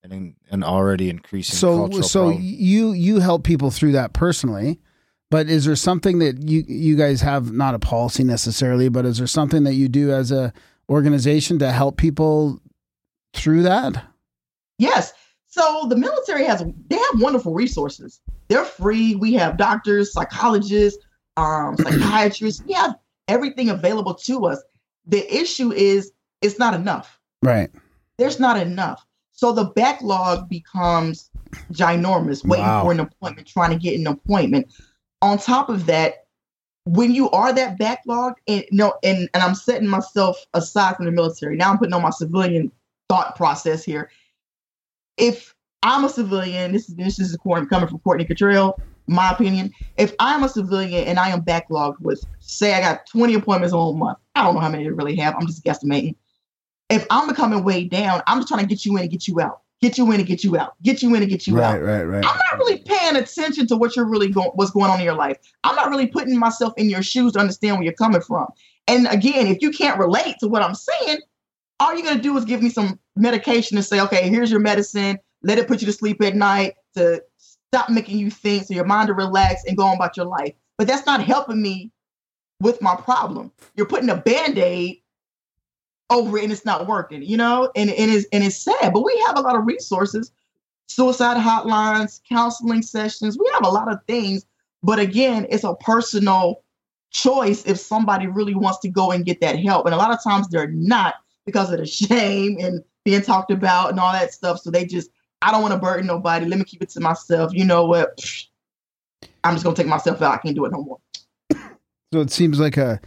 and an already increasing so. cultural So problem. you you help people through that personally, but is there something that you you guys have not a policy necessarily, but is there something that you do as a organization to help people through that? Yes. So the military has they have wonderful resources. They're free. We have doctors, psychologists, um, <clears throat> psychiatrists. We have everything available to us. The issue is it's not enough. Right. There's not enough. So the backlog becomes ginormous, waiting Wow. for an appointment, trying to get an appointment. on top of that, when you are that backlog, and no and, and I'm setting myself aside from the military, now I'm putting on my civilian thought process here. If I'm a civilian, this is this is coming from Courtney Kittrell, my opinion. If I'm a civilian and I am backlogged with, say, I got 20 appointments on a month, I don't know how many to really have. I'm just guesstimating. If I'm becoming way down, I'm just trying to get you in and get you out, get you in and get you out, get you in and get you right, out. right, right. I'm not really paying attention to what you're really going, what's going on in your life. I'm not really putting myself in your shoes to understand where you're coming from. And again, if you can't relate to what I'm saying, all you're gonna do is give me some medication and say, okay, here's your medicine. Let it put you to sleep at night to stop making you think, so your mind to relax and go on about your life. But that's not helping me with my problem. You're putting a band-aid over it and it's not working, you know, and, and it's and it's sad. But we have a lot of resources, suicide hotlines, counseling sessions. We have a lot of things. But again, it's a personal choice if somebody really wants to go and get that help. And a lot of times they're not because of the <laughs> shame and being talked about and all that stuff. So they just, I don't want to burden nobody. Let me keep it to myself. You know what? I'm just gonna take myself out. I can't do it no more. So it seems like a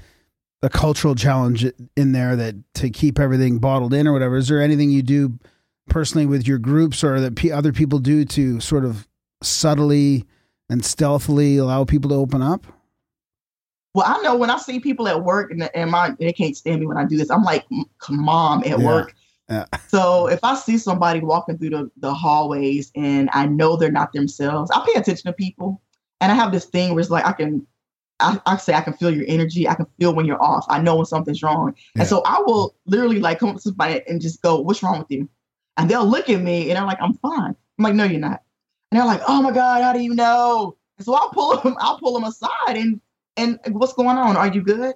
a cultural challenge in there that to keep everything bottled in or whatever. Is there anything you do personally with your groups or that p- other people do to sort of subtly and stealthily allow people to open up? Well, I know when I see people at work and, and my they can't stand me when I do this. I'm like "M- mom at Yeah. work. Yeah. <laughs> So if I see somebody walking through the, the hallways and I know they're not themselves, I pay attention to people. And I have this thing where it's like I can I, I say I can feel your energy. I can feel when you're off. I know when something's wrong. Yeah. And so I will literally like come up to somebody and just go, What's wrong with you? And they'll look at me and they're like, I'm fine. I'm like, No, you're not. And they're like, Oh my God, how do you know? And so I'll pull them, <laughs> I'll pull them aside and and what's going on? Are you good?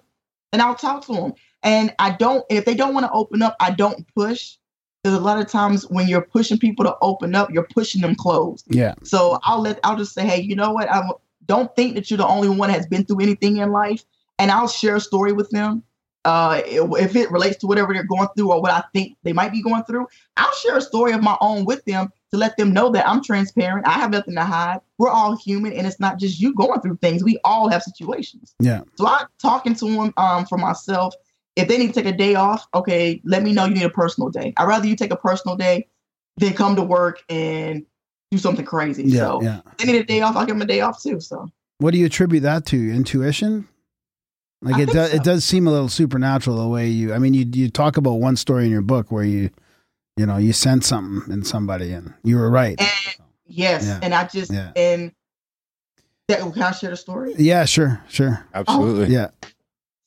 And I'll talk to them. And I don't, if they don't want to open up, I don't push. Because a lot of times when you're pushing people to open up, you're pushing them closed. Yeah. So I'll let, I'll just say, hey, you know what? I don't think that you're the only one that has been through anything in life. And I'll share a story with them. Uh, if it relates to whatever they're going through or what I think they might be going through, I'll share a story of my own with them to let them know that I'm transparent. I have nothing to hide. We're all human, and it's not just you going through things. We all have situations. Yeah. So I talking to them um, for myself. If they need to take a day off, okay, let me know you need a personal day. I'd rather you take a personal day than come to work and do something crazy. Yeah. so yeah. if they need a day off, I'll give them a day off too. So What do you attribute that to? Intuition? Like I it does. so. It does seem a little supernatural the way you. I mean, you you talk about one story in your book where you, you know, you sense something in somebody and you were right. and yes, Yeah. and I just Yeah. and that can I share the story? Yeah, sure, sure. Absolutely. Yeah.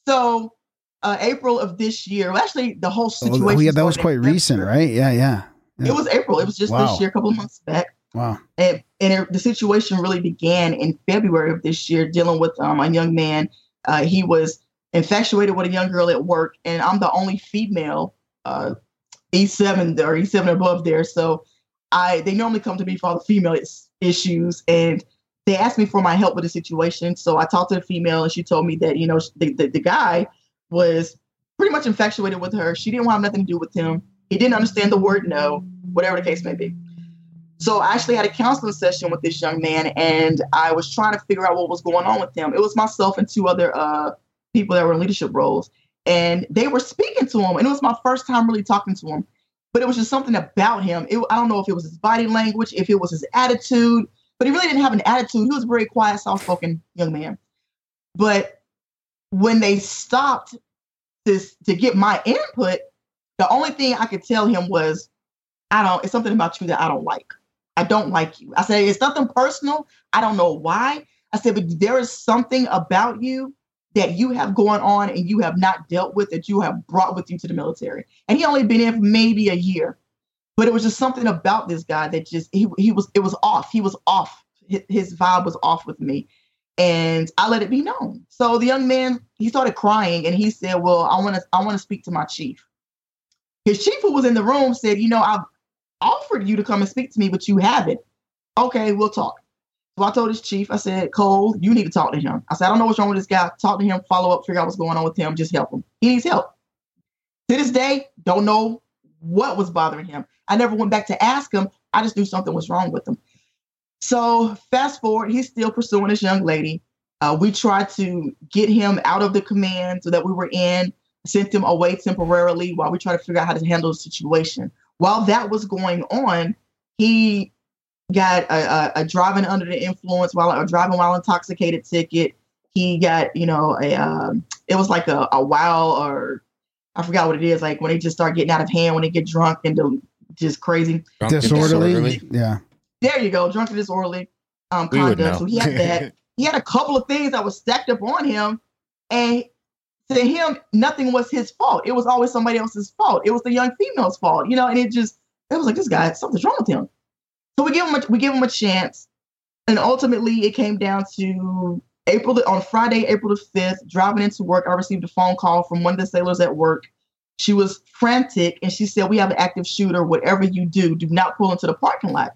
So uh, April of this year, well, actually the whole situation. oh, yeah, that was quite recent, right? Yeah, yeah. yeah. It was April. It was just Wow. this year, a couple of months back. Wow. and, and it, the situation really began in February of this year, dealing with um, a young man. Uh, he was infatuated with a young girl at work, and I'm the only female uh, E7 or E7 above there. So I they normally come to me for all the female is- issues, and they asked me for my help with the situation. So I talked to the female, and she told me that you know the, the, the guy was pretty much infatuated with her. She didn't want nothing to do with him. He didn't understand the word no, whatever the case may be. So I actually had a counseling session with this young man, and I was trying to figure out what was going on with him. It was myself and two other uh, people that were in leadership roles, and they were speaking to him, and it was my first time really talking to him. But it was just something about him. It, I don't know if it was his body language, if it was his attitude, but he really didn't have an attitude. He was a very quiet, soft-spoken young man. But when they stopped to to get my input, the only thing I could tell him was, "I don't. It's something about you that I don't like." I don't like you. I said, it's nothing personal. I don't know why. I said, but there is something about you that you have going on and you have not dealt with that you have brought with you to the military. And he only been in for maybe a year. But it was just something about this guy that just he he was it was off. He was off. His, his vibe was off with me. And I let it be known. So the young man, he started crying and he said, Well, I want to I want to speak to my chief. His chief who was in the room said, you know, I've offered you to come and speak to me, but you haven't. Okay, we'll talk. So I told his chief, I said, Cole, you need to talk to him. I said, I don't know what's wrong with this guy. Talk to him, follow up, figure out what's going on with him, just help him. He needs help. To this day, don't know what was bothering him. I never went back to ask him. I just knew something was wrong with him. So fast forward, he's still pursuing this young lady. Uh, we tried to get him out of the command so that we were in, sent him away temporarily while we try to figure out how to handle the situation. While that was going on, he got a, a, a driving under the influence while a driving while intoxicated ticket. He got, you know, a um, it was like a, a while or I forgot what it is, like when they just start getting out of hand when they get drunk and do- just crazy. Drunk and Disorderly. Yeah. There you go, drunk and disorderly um, conduct. So he had that. he had a couple of things that was stacked up on him, and to him, nothing was his fault. It was always somebody else's fault. It was the young female's fault, you know. And it just, it was like this guy, something's wrong with him. So we give him, a, we give him a chance, and ultimately, it came down to April the, on Friday, April the fifth. Driving into work, I received a phone call from one of the sailors at work. She was frantic, and she said, "We have an active shooter. Whatever you do, do not pull into the parking lot."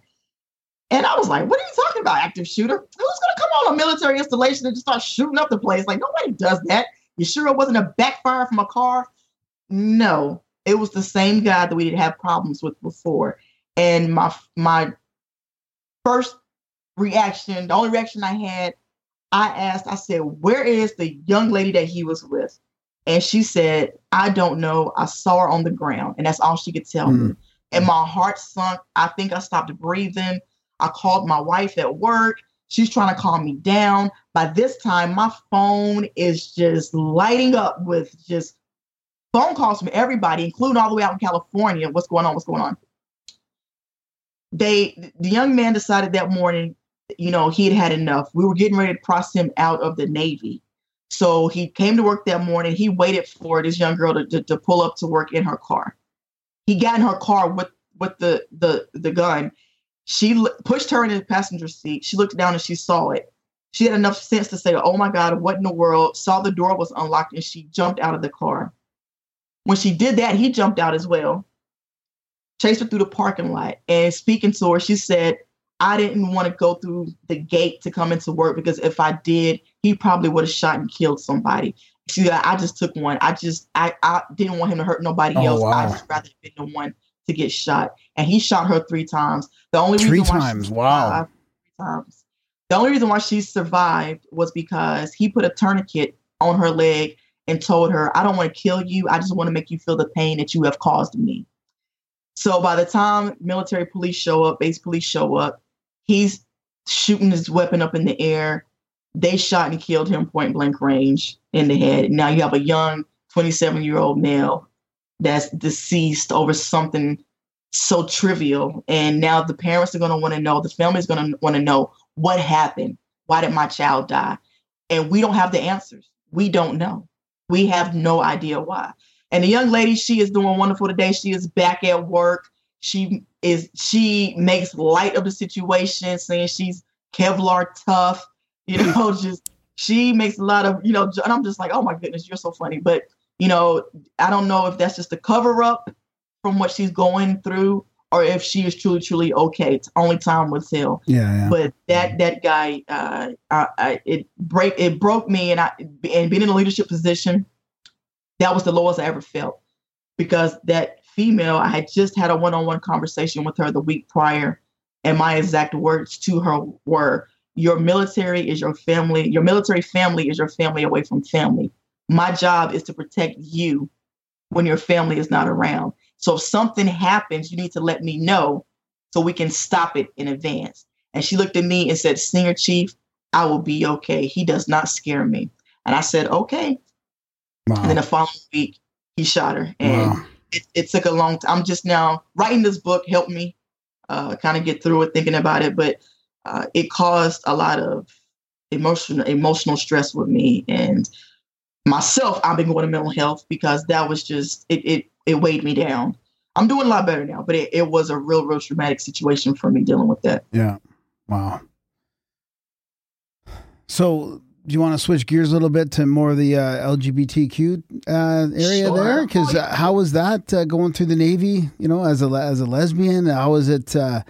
And I was like, what are you talking about, active shooter? Who's going to come on a military installation and just start shooting up the place? Like, nobody does that. You sure it wasn't a backfire from a car? No, it was the same guy that we did have problems with before. And my my first reaction, the only reaction I had, I asked, I said, where is the young lady that he was with? And she said, I don't know. I saw her on the ground. And that's all she could tell me. Hmm. And my heart sunk. I think I stopped breathing. I called my wife at work. She's trying to calm me down. By this time, my phone is just lighting up with just phone calls from everybody, including all the way out in California. What's going on? What's going on? They, the young man decided that morning, you know, he had had enough. We were getting ready to cross him out of the Navy. So he came to work that morning. He waited for this young girl to, to, to pull up to work in her car. He got in her car with with the the the gun. She l- pushed her in the passenger seat. She looked down and she saw it. She had enough sense to say, "Oh my God, what in the world?" Saw the door was unlocked and she jumped out of the car. When she did that, he jumped out as well. Chased her through the parking lot and speaking to her, she said, "I didn't want to go through the gate to come into work because if I did, he probably would have shot and killed somebody." She said, "I just took one. I just I, I didn't want him to hurt nobody Oh, else. I wow. just rather been the one to get shot." And he shot her three times. The only Three reason why times. Wow. three times. The only reason why she survived was because he put a tourniquet on her leg and told her, I don't want to kill you. I just want to make you feel the pain that you have caused me. So by the time military police show up, base police show up, he's shooting his weapon up in the air. They shot and killed him point blank range in the head. Now you have a young 27 year old male that's deceased over something so trivial. And now the parents are going to want to know, the family is going to want to know what happened. Why did my child die? And we don't have the answers. We don't know. We have no idea why. And the young lady, she is doing wonderful today. She is back at work. She is she makes light of the situation, saying she's Kevlar tough. You <laughs> know, just she makes a lot of you know. And I'm just like, oh my goodness, you're so funny. But you know, I don't know if that's just a cover up from what she's going through, or if she is truly, truly okay. It's only time will tell. Yeah, yeah. But that that guy, uh, I, I, it break it broke me, and I and being in a leadership position, that was the lowest I ever felt because that female, I had just had a one on one conversation with her the week prior, and my exact words to her were, "Your military is your family. Your military family is your family away from family. My job is to protect you when your family is not around. So if something happens, you need to let me know so we can stop it in advance. And she looked at me and said, Senior Chief, I will be okay. He does not scare me. And I said, Okay. And then the following week, he shot her. And Wow. it, it took a long time. I'm just now writing this book helped me uh, kind of get through it, thinking about it. But uh, it caused a lot of emotional emotional stress with me and myself. I've been going to mental health because that was just it. It it weighed me down. I'm doing a lot better now, but it, it was a real, real traumatic situation for me dealing with that. Yeah. Wow. So, do you want to switch gears a little bit to more of the uh, LGBTQ uh, area Sure. there? Because uh, how was that uh, going through the Navy? You know, as a as a lesbian, how was it? Uh,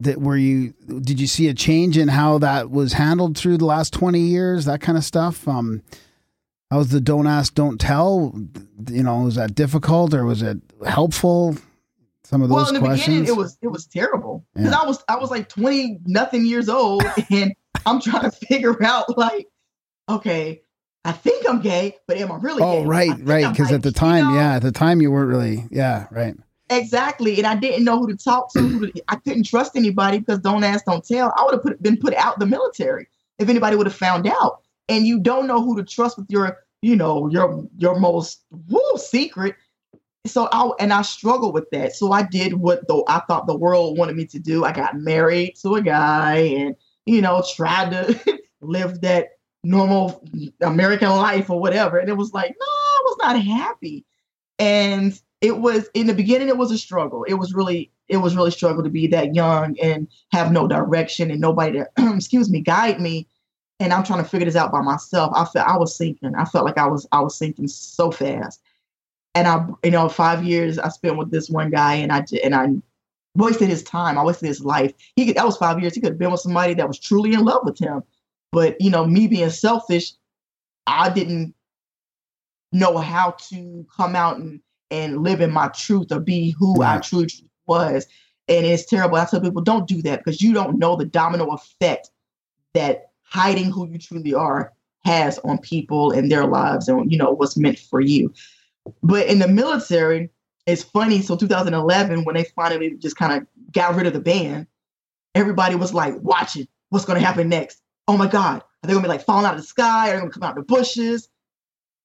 that were you? Did you see a change in how that was handled through the last twenty years? That kind of stuff. Um, how was the don't ask, don't tell? You know, was that difficult or was it helpful? Some of those well, in the questions. beginning, it was it was terrible because Yeah. I was I was like twenty nothing years old, <laughs> and I'm trying to figure out like okay, I think I'm gay, but am I really Oh, gay? Right, right. Because at the you time, know? yeah, at the time you weren't really, yeah, right. Exactly. And I didn't know who to talk to. Who to, I couldn't trust anybody because don't ask, don't tell. I would have put, been put out the military if anybody would have found out. And you don't know who to trust with your, you know, your your most woo secret. So I and I struggled with that. So I did what though I thought the world wanted me to do. I got married to a guy and you know tried to <laughs> live that normal American life or whatever. And it was like, no, I was not happy. And it was in the beginning it was a struggle it was really it was really struggle to be that young and have no direction and nobody to <clears throat> excuse me guide me and i'm trying to figure this out by myself. I felt i was sinking i felt like i was i was sinking so fast. And i you know five years i spent with this one guy and I and i wasted his time. I wasted his life. He could, that was five years. He could have been with somebody that was truly in love with him. But you know me being selfish i didn't know how to come out and and live in my truth or be who I truly was. And it's terrible. I tell people, don't do that because you don't know the domino effect that hiding who you truly are has on people and their lives and you know what's meant for you. But in the military, it's funny. So 2011, when they finally just kind of got rid of the ban, everybody was like, watching. What's going to happen next? Oh my God. Are they going to be like falling out of the sky? Are they going to come out of the bushes?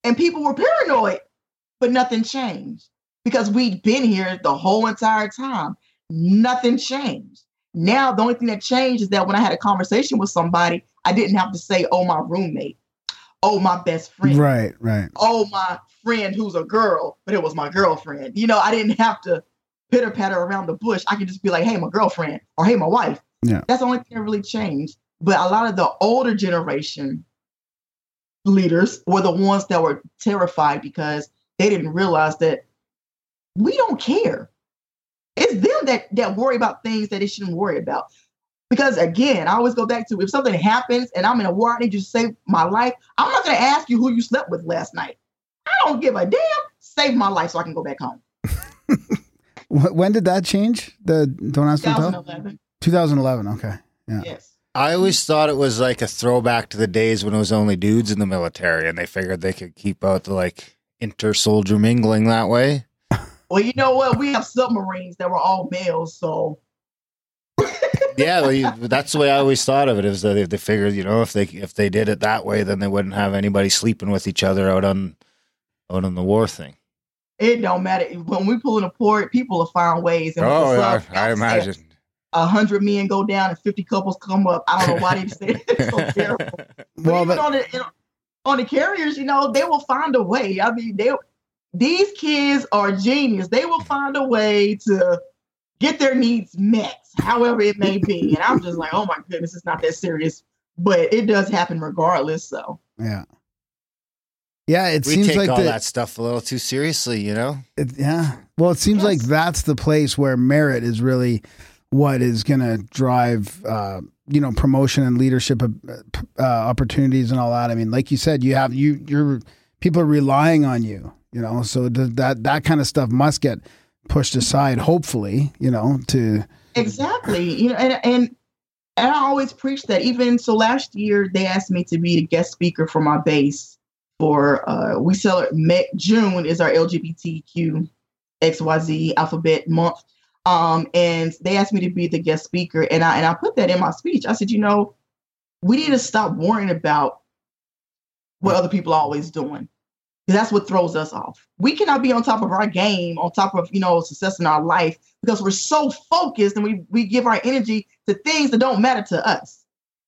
And people were paranoid but nothing changed because we'd been here the whole entire time. Nothing changed. Now, the only thing that changed is that when I had a conversation with somebody, I didn't have to say, oh, my roommate, oh, my best friend, Right, right. oh, my friend who's a girl, but it was my girlfriend. You know, I didn't have to pitter patter around the bush. I could just be like, hey, my girlfriend, or hey, my wife. Yeah. That's the only thing that really changed. But a lot of the older generation leaders were the ones that were terrified because they didn't realize that we don't care. It's them that that worry about things that they shouldn't worry about. Because again, I always go back to if something happens and I'm in a war, I need you to save my life. I'm not going to ask you who you slept with last night. I don't give a damn. Save my life so I can go back home. <laughs> When did that change? The don't ask, 2011. 2011. Okay. Yeah. Yes. I always thought it was like a throwback to the days when it was only dudes in the military, and they figured they could keep out the like inter soldier mingling that way. Well, you know what? We have submarines that were all males, so Yeah, that's the way I always thought of it. Is that if they figured, you know, if they if they did it that way, then they wouldn't have anybody sleeping with each other out on out on the war thing. it don't matter. When we pull in a port, people will find ways. And Oh, yeah, sub- I imagine. a hundred men go down and fifty couples come up. I don't know why they <laughs> say it's so terrible. <laughs> But Well, even but- on the on the carriers, you know, they will find a way. I mean, they these kids are genius. They will find a way to get their needs met, however it may be. And I'm just like, oh my goodness, it's not that serious, but it does happen regardless. So Yeah. Yeah, it we seems take like all the, that stuff a little too seriously, you know. It, yeah. Well, it seems like that's the place where merit is really what is going to drive, uh, you know, promotion and leadership uh, opportunities and all that. I mean, like you said, you have you you're people are relying on you, you know, so th- that that kind of stuff must get pushed aside. Hopefully, you know, to Exactly. You know, and and and I always preach that. Even so, last year they asked me to be the guest speaker for my base for uh we celebrate June is our LGBTQ XYZ alphabet month. Um, and they asked me to be the guest speaker, and I and I put that in my speech. I said, you know, we need to stop worrying about what other people are always doing. That's what throws us off. We cannot be on top of our game, on top of you know success in our life, because we're so focused and we we give our energy to things that don't matter to us.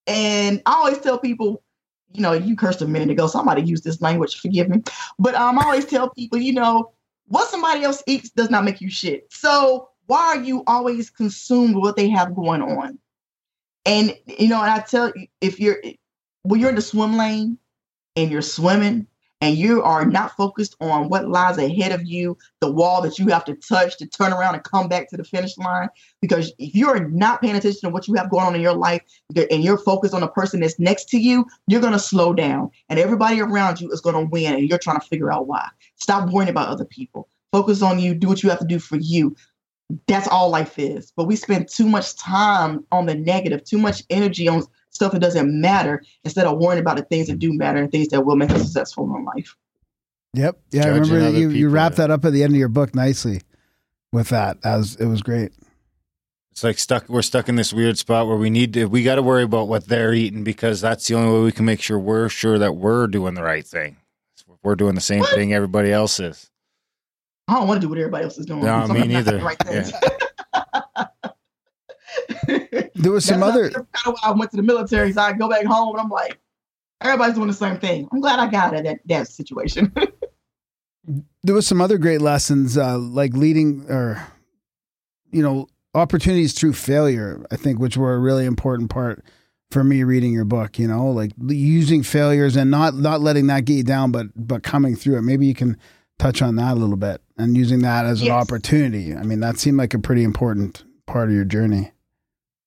And I always tell people, you know, you cursed a minute ago. Somebody used this language, forgive me. But um, I always tell people, you know, what somebody else eats does not make you shit. So why are you always consumed with what they have going on? And you know, and I tell you, if you're when you're in the swim lane and you're swimming and you are not focused on what lies ahead of you, the wall that you have to touch to turn around and come back to the finish line. Because if you're not paying attention to what you have going on in your life and you're focused on the person that's next to you, you're going to slow down and everybody around you is going to win and you're trying to figure out why. Stop worrying about other people. Focus on you, do what you have to do for you. That's all life is. But we spend too much time on the negative, too much energy on stuff that doesn't matter instead of worrying about the things that mm. do matter and things that will make us successful in life. Yep. Yeah, I remember that other you, you people, wrapped yeah. that up at the end of your book nicely with that. That was it was great. It's like stuck. We're stuck in this weird spot where we need to. We got to worry about what they're eating because that's the only way we can make sure we're sure that we're doing the right thing. We're doing the same thing everybody else is. I don't want to do what everybody else is doing. No, me I'm not neither. the right things. <laughs> There was some other kind of why I went to the military. So I go back home and I'm like, everybody's doing the same thing. I'm glad I got out of that, that situation. <laughs> there was some other great lessons uh, like leading or you know opportunities through failure i think which were a really important part for me reading your book you know like using failures and not not letting that get you down but but coming through it maybe you can touch on that a little bit and using that as an opportunity i mean that seemed like a pretty important part of your journey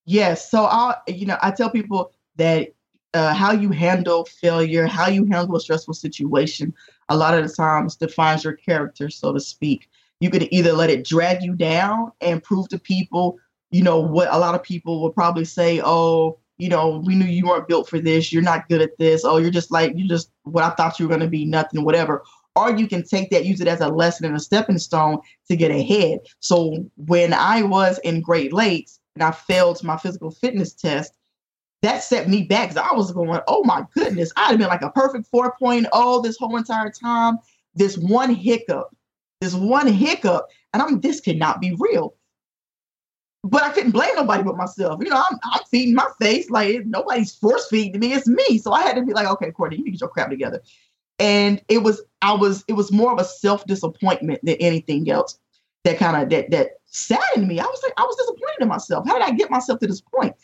Yes. So I, you know, I tell people that uh, how you handle failure, how you handle a stressful situation, a lot of the times defines your character, so to speak. You could either let it drag you down and prove to people, you know, what a lot of people will probably say, oh, you know, we knew you weren't built for this. You're not good at this. Oh, you're just like, you're just what I thought you were going to be, nothing, whatever. Or you can take that, use it as a lesson and a stepping stone to get ahead. So when I was in Great Lakes and I failed my physical fitness test, that set me back because I was going, oh my goodness, I'd have been like a perfect 4.0 this whole entire time. This one hiccup, this one hiccup, and I'm this cannot be real. But I couldn't blame nobody but myself. You know, I'm, I'm feeding my face like nobody's force feeding me. It's me. So I had to be like, okay, Courtney, you get your crap together. And it was, I was, it was more of a self disappointment than anything else that kind of that that saddened me. I was like, I was disappointed in myself. How did I get myself to this point?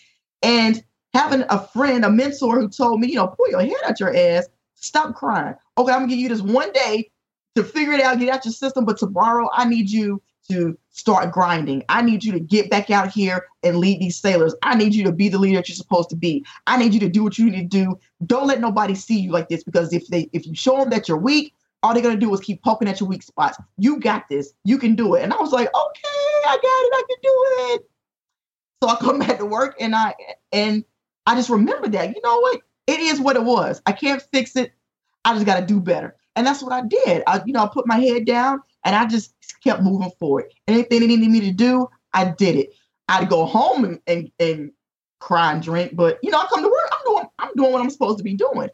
And having a friend, a mentor who told me, you know, pull your head out your ass, stop crying. Okay, I'm gonna give you this one day to figure it out, get out your system, but tomorrow I need you to start grinding. I need you to get back out here and lead these sailors. I need you to be the leader that you're supposed to be. I need you to do what you need to do. Don't let nobody see you like this because if they if you show them that you're weak, all they're gonna do is keep poking at your weak spots. You got this. You can do it. And I was like, okay, I got it. I can do it. So I come back to work and I and I just remember that. You know what? It is what it was. I can't fix it. I just got to do better. And that's what I did. I, you know, I put my head down and I just kept moving forward. Anything they needed me to do, I did it. I'd go home and, and, and cry and drink, but you know, I come to work. I'm doing I'm doing what I'm supposed to be doing.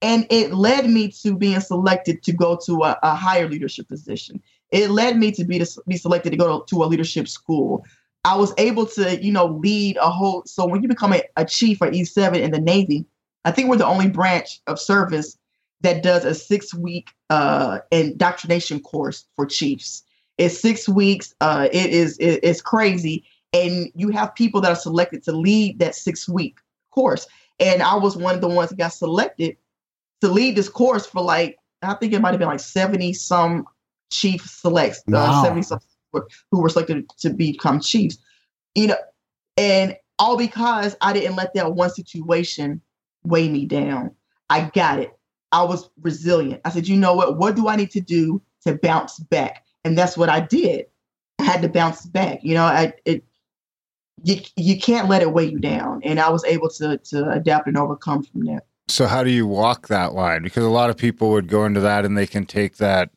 And it led me to being selected to go to a, a higher leadership position. It led me to be to be selected to go to, a leadership school. I was able to, you know, lead a whole. So when you become a, a chief or E7 in the Navy, I think we're the only branch of service that does a six week uh, indoctrination course for chiefs. It's six weeks. Uh, it is it, it's crazy, and you have people that are selected to lead that six week course. And I was one of the ones that got selected to lead this course for like I think it might have been like seventy some chief selects, uh, seventy some who were selected to become chiefs. You know, and all because I didn't let that one situation weigh me down. I got it. I was resilient. I said, you know what? What do I need to do to bounce back? And that's what I did. I had to bounce back. You know, I it you you can't let it weigh you down. And I was able to to adapt and overcome from that. So how do you walk that line? Because a lot of people would go into that and they can take that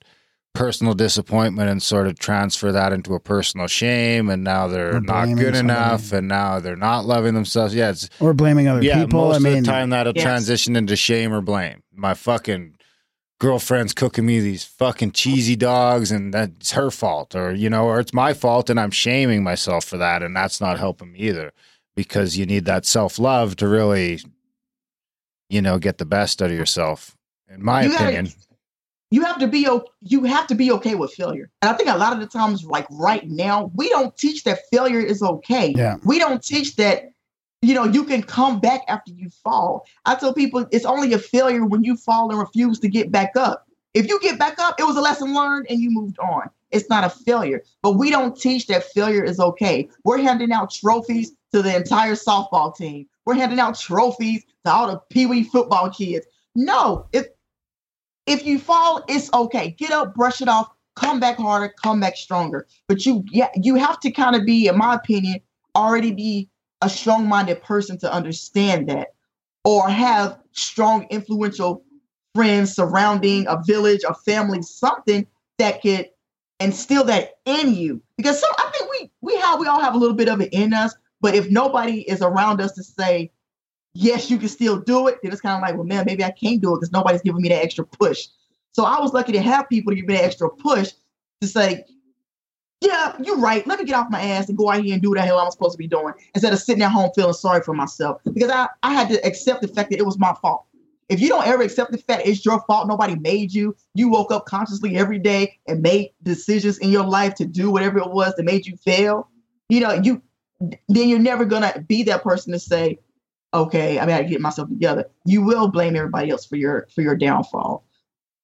personal disappointment and sort of transfer that into a personal shame and now they're Or not good somebody. enough and now they're not loving themselves. Yeah, it's or blaming other yeah, people most i mean of the time that'll Yes. transition into shame or blame. My fucking girlfriend's cooking me these fucking cheesy dogs and that's her fault or you know or it's my fault and I'm shaming myself for that and that's not helping me either because you need that self-love to really you know get the best out of yourself in my You gotta- opinion. You have to be you have to be okay with failure. And I think a lot of the times, like right now, we don't teach that failure is okay. Yeah. We don't teach that, you know, you can come back after you fall. I tell people it's only a failure when you fall and refuse to get back up. If you get back up, it was a lesson learned and you moved on. It's not a failure. But we don't teach that failure is okay. We're handing out trophies to the entire softball team. We're handing out trophies to all the pee wee football kids. No, if if you fall, it's okay. Get up, brush it off, come back harder, come back stronger. But you yeah, you have to kind of be, in my opinion, already be a strong-minded person to understand that. or have strong, influential friends surrounding a village, a family, something that could instill that in you. Because I think we we have we all have a little bit of it in us, but if nobody is around us to say, yes, you can still do it, then it's kind of like, well, man, maybe I can't do it because nobody's giving me that extra push. So I was lucky to have people to give me that extra push to say, yeah, you're right. Let me get off my ass and go out here and do what the hell I'm supposed to be doing instead of sitting at home feeling sorry for myself. Because I, I had to accept the fact that it was my fault. If you don't ever accept the fact it's your fault, nobody made you, you woke up consciously every day and made decisions in your life to do whatever it was that made you fail, you know, you then you're never gonna be that person to say, okay, I gotta get myself together. You will blame everybody else for your for your downfall.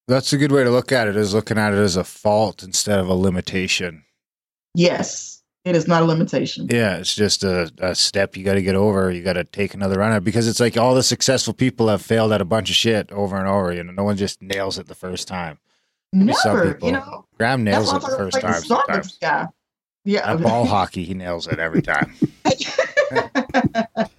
That's a good way to look at it. Is looking at it as a fault instead of a limitation. Yes, it is not a limitation. Yeah, it's just a, a step you got to get over. You got to take another run at it because it's like all the successful people have failed at a bunch of shit over and over. You know, no one just nails it the first time. Maybe Never, people- you know. Graham nails it the first time. about the Sometimes Starbucks. Yeah, at ball hockey, he nails it every time. <laughs> <laughs>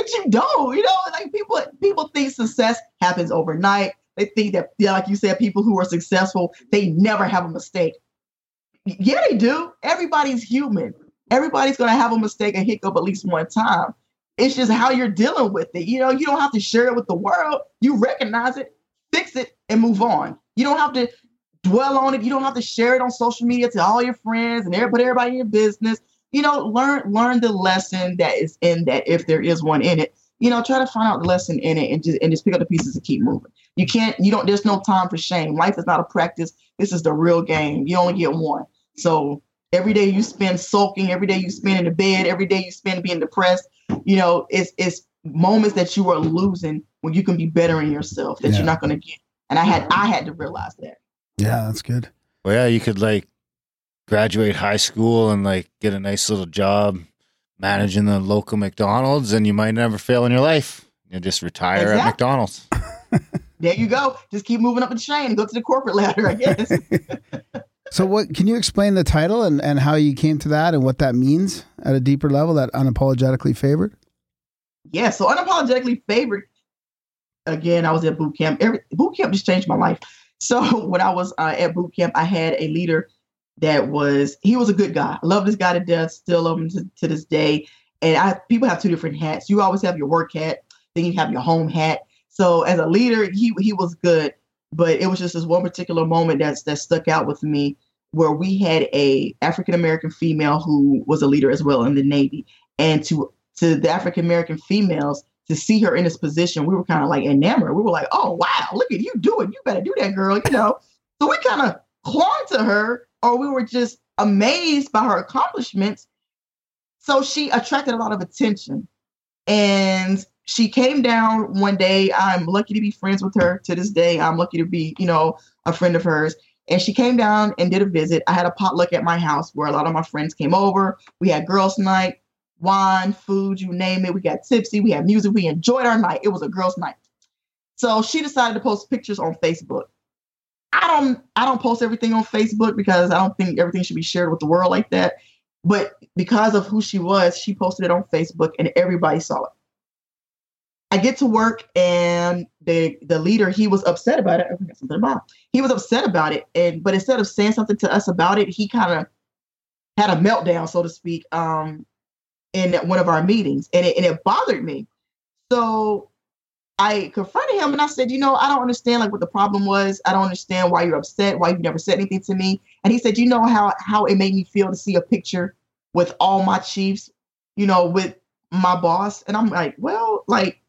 but you don't. You know, like people people think success happens overnight. They think that, yeah, like you said, people who are successful they never have a mistake. Yeah, they do. Everybody's human. Everybody's gonna have a mistake, a hiccup at least one time. It's just how you're dealing with it. You know, you don't have to share it with the world. You recognize it, fix it, and move on. You don't have to dwell on it. You don't have to share it on social media to all your friends and everybody, everybody in your business. You know, learn learn the lesson that is in that if there is one in it. You know, try to find out the lesson in it and just and just pick up the pieces and keep moving. You can't, you don't, there's no time for shame. Life is not a practice. This is the real game. You only get one. So every day you spend sulking, every day you spend in the bed, every day you spend being depressed, you know, it's it's moments that you are losing when you can be better in yourself that Yeah. you're not gonna get. And I had I had to realize that. Yeah, that's good. Well, yeah, you could like graduate high school and like get a nice little job managing the local McDonald's, and you might never fail in your life. You just retire at McDonald's. <laughs> There you go. Just keep moving up the chain and go to the corporate ladder, I guess. <laughs> <laughs> So, what can you explain the title and, and how you came to that and what that means at a deeper level? That unapologetically favored. yeah, so unapologetically favored. Again, I was at boot camp. Every boot camp just changed my life. So when I was uh, at boot camp, I had a leader that was he was a good guy. I love this guy to death. Still love him to, to this day. And I people have two different hats. You always have your work hat, then you have your home hat. So as a leader, he he was good, but it was just this one particular moment that's that stuck out with me where we had a African American female who was a leader as well in the Navy, and to to the African American females to see her in this position, we were kind of like enamored. We were like, "Oh wow, look at you doing! You better do that, girl!" You know. So we kind of clung to her, or we were just amazed by her accomplishments. So she attracted a lot of attention, and she came down one day. I'm lucky to be friends with her to this day. I'm lucky to be, you know, a friend of hers. And she came down and did a visit. I had a potluck at my house where a lot of my friends came over. We had girls' night, wine, food, you name it. We got tipsy. We had music. We enjoyed our night. It was a girls' night. So she decided to post pictures on Facebook. I don't I don't post everything on Facebook because I don't think everything should be shared with the world like that. But because of who she was, she posted it on Facebook and everybody saw it. I get to work and the the leader he was upset about it. I forgot something about. it. He was upset about it, and but instead of saying something to us about it, he kind of had a meltdown, so to speak, um, in one of our meetings, and it, and it bothered me. So I confronted him and I said, you know, I don't understand like what the problem was. I don't understand why you're upset, why you never said anything to me. And he said, you know how how it made me feel to see a picture with all my chiefs, you know, with my boss. And I'm like, well, like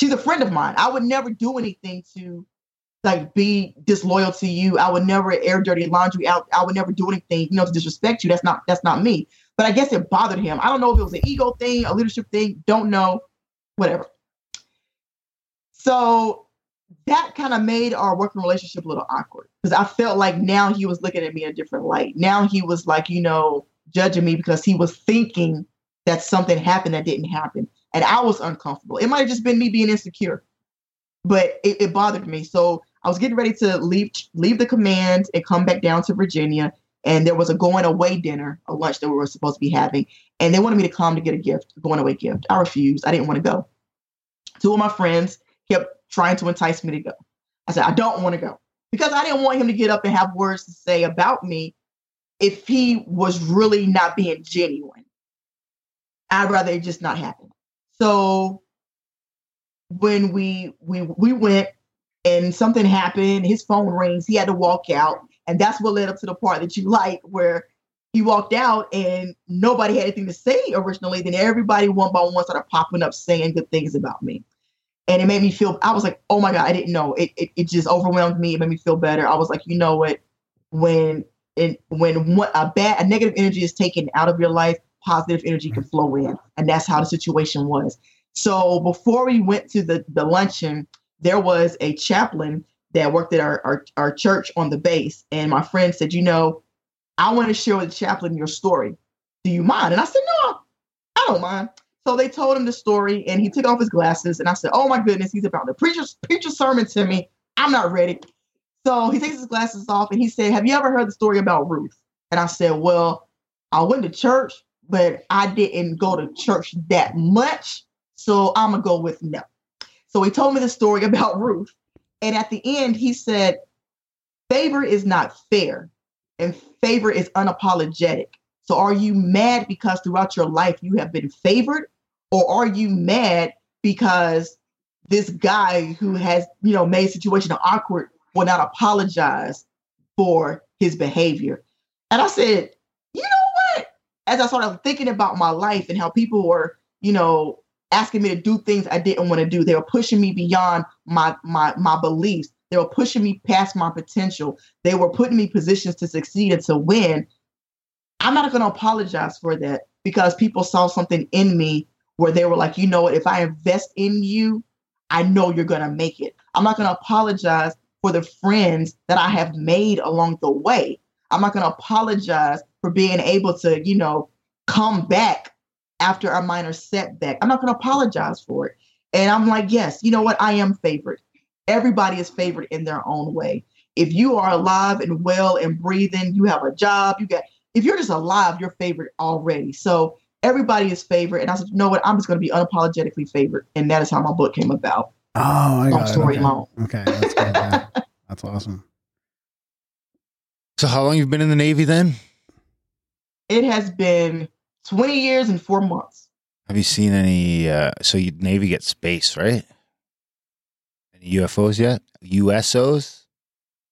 she's a friend of mine. I would never do anything to like be disloyal to you. I would never air dirty laundry out. I would never do anything, you know, to disrespect you. That's not that's not me. But I guess it bothered him. I don't know if it was an ego thing, a leadership thing, don't know, whatever. So that kind of made our working relationship a little awkward because I felt like now he was looking at me in a different light. Now he was like, you know, judging me because he was thinking that something happened that didn't happen. And I was uncomfortable. It might have just been me being insecure, but it, it bothered me. So I was getting ready to leave leave the command and come back down to Virginia. And there was a going away dinner, a lunch that we were supposed to be having. And they wanted me to come to get a gift, a going away gift. I refused. I didn't want to go. two of my friends kept trying to entice me to go. I said, I don't want to go because I didn't want him to get up and have words to say about me if he was really not being genuine. I'd rather it just not happen. So when we we we went and something happened, his phone rings, he had to walk out. And that's what led up to the part that you like, where he walked out and nobody had anything to say originally. Then everybody one by one started popping up saying good things about me. And it made me feel, I was like, oh my God, I didn't know. It, it, it just overwhelmed me. It made me feel better. I was like, you know what? When it, when what a bad, a negative energy is taken out of your life, positive energy can flow in. And that's how the situation was. So before we went to the, the luncheon, there was a chaplain that worked at our, our, our church on the base. And my friend said, you know, I want to share with the chaplain your story. Do you mind? And I said, no, I don't mind. So they told him the story and he took off his glasses. And I said, oh my goodness, he's about to preach a, preach a sermon to me. I'm not ready. So he takes his glasses off and he said, have you ever heard the story about Ruth? And I said, well, I went to church, but I didn't go to church that much. So I'm going to go with no. So he told me the story <laughs> about Ruth. And at the end, he said, favor is not fair and favor is unapologetic. So are you mad because throughout your life you have been favored? Or are you mad because this guy who has, you know, made situation awkward will not apologize for his behavior? And I said, you know what? As I started thinking about my life and how people were, you know, asking me to do things I didn't want to do. They were pushing me beyond my my my beliefs. They were pushing me past my potential. They were putting me positions to succeed and to win. I'm not going to apologize for that because people saw something in me where they were like, you know what, if I invest in you, I know you're going to make it. I'm not going to apologize for the friends that I have made along the way. I'm not going to apologize for being able to, you know, come back after a minor setback. I'm not going to apologize for it. And I'm like, yes, you know what? I am favored. Everybody is favored in their own way. If you are alive and well and breathing, you have a job, you got, if you're just alive, you're favored already. So everybody is favored. And I said, you know what? I'm just going to be unapologetically favored. And that is how my book came about. Oh, I Long got story it. Okay. long. Okay, that's good. yeah. <laughs> That's awesome. So how long you've been in the Navy then? It has been 20 years and four months. Have you seen any? Uh, so you, Navy gets space, right? Any UFOs yet? USOs?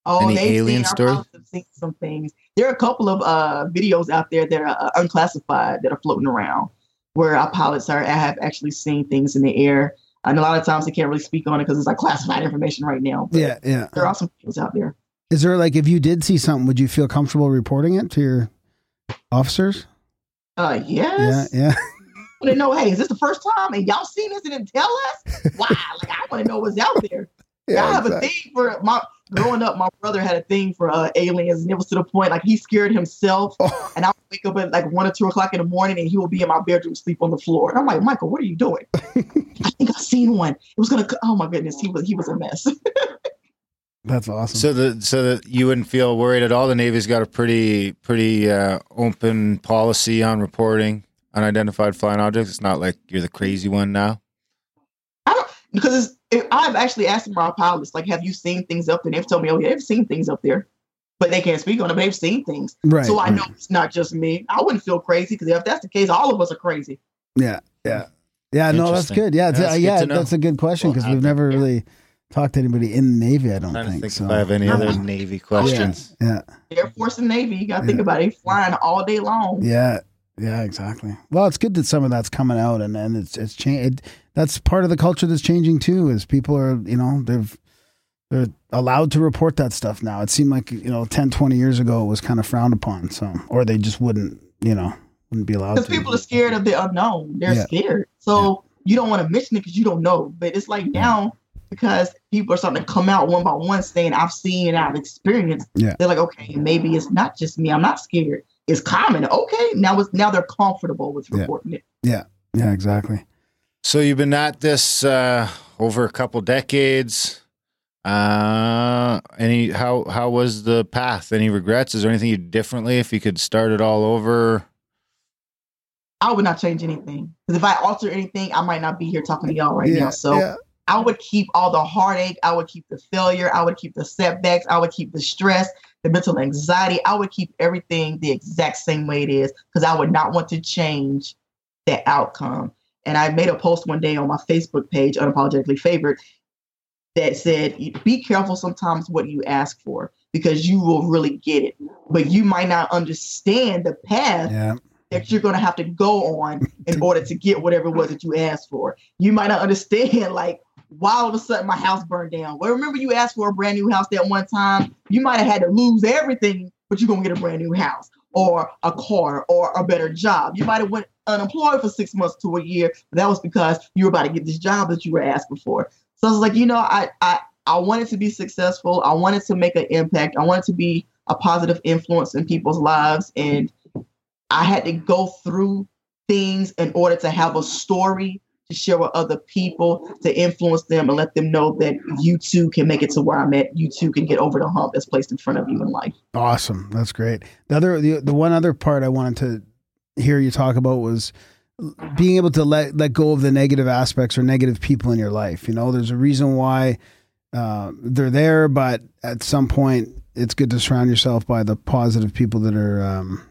Oh, Any alien stories? pilots have seen some things. There are a couple of uh, videos out there that are uh, unclassified that are floating around where our pilots are have actually seen things in the air. And a lot of times they can't really speak on it because it's like classified information right now. But Yeah, yeah. there are some videos out there. Is there like if you did see something, would you feel comfortable reporting it to your officers? Uh, yes. Yeah, yeah. I want to know, hey, is this the first time? And y'all seen this and didn't tell us? Why? like, I want to know what's out there. <laughs> Yeah, I have exactly. a thing for my growing up. My brother had a thing for uh, aliens, and it was to the point like he scared himself. Oh. And I would wake up at like one or two o'clock in the morning, and he will be in my bedroom, sleep on the floor. And I'm like, Michael, what are you doing? <laughs> I think I've seen one. It was gonna. Oh my goodness, he was he was a mess. <laughs> That's awesome. So the so that you wouldn't feel worried at all. The Navy's got a pretty pretty uh, open policy on reporting unidentified flying objects. It's not like you're the crazy one now. I don't because it's, it, I've actually asked my pilots, like, have you seen things up there? And they've told me, oh yeah, they've seen things up there, but they can't speak on it. But they've seen things, Right, So I right. know it's not just me. I wouldn't feel crazy because if that's the case, all of us are crazy. Yeah, yeah, yeah. No, that's good. Yeah, That's uh, good yeah, to that's a good question because we've never really talked to anybody in the Navy. I don't trying to think, think so. if I have any other Navy questions. Yeah, Air Force and Navy, you got to think about it. They flying all day long. yeah, yeah, exactly. Well, it's good that some of that's coming out, and and it's it's changed. That's part of the culture that's changing too. Is people are you know they've they're allowed to report that stuff now. It seemed like you know 10, 20 years ago it was kind of frowned upon. So or they just wouldn't you know wouldn't be allowed Because people are scared of the unknown. They're Yeah. scared. So you don't want to mention it because you don't know. But it's like now because people are starting to come out one by one saying, I've seen and I've experienced. Yeah. They're like, okay, maybe it's not just me. I'm not scared. It's common. Okay. Now it's now they're comfortable with Yeah. reporting it. Yeah, yeah, exactly. So you've been at this uh, over a couple decades. Uh, any how how was the path? Any regrets? Is there anything you did differently? If you could start it all over, I would not change anything. Because if I alter anything, I might not be here talking to y'all right Yeah, now. So yeah. I would keep all the heartache, I would keep the failure, I would keep the setbacks, I would keep the stress, the mental anxiety. I would keep everything the exact same way it is because I would not want to change the outcome. And I made a post one day on my Facebook page, unapologetically favored, that said, be careful sometimes what you ask for because you will really get it. But you might not understand the path Yeah. that you're going to have to go on in <laughs> order to get whatever it was that you asked for. You might not understand, like, why all of a sudden my house burned down. Well, remember you asked for a brand new house that one time? You might have had to lose everything, but you're going to get a brand new house or a car or a better job. You might have went unemployed for six months to a year, but that was because you were about to get this job that you were asking for. So I was like, you know, I I I wanted to be successful. I wanted to make an impact. I wanted to be a positive influence in people's lives, and I had to go through things in order to have a story to share with other people to influence them and let them know that you too can make it to where I'm at. You too can get over the hump that's placed in front of you in life. Awesome. That's great. The other, the, the one other part I wanted to hear you talk about was being able to let let go of the negative aspects or negative people in your life. You know, there's a reason why uh, they're there, but at some point, it's good to surround yourself by the positive people that are, um,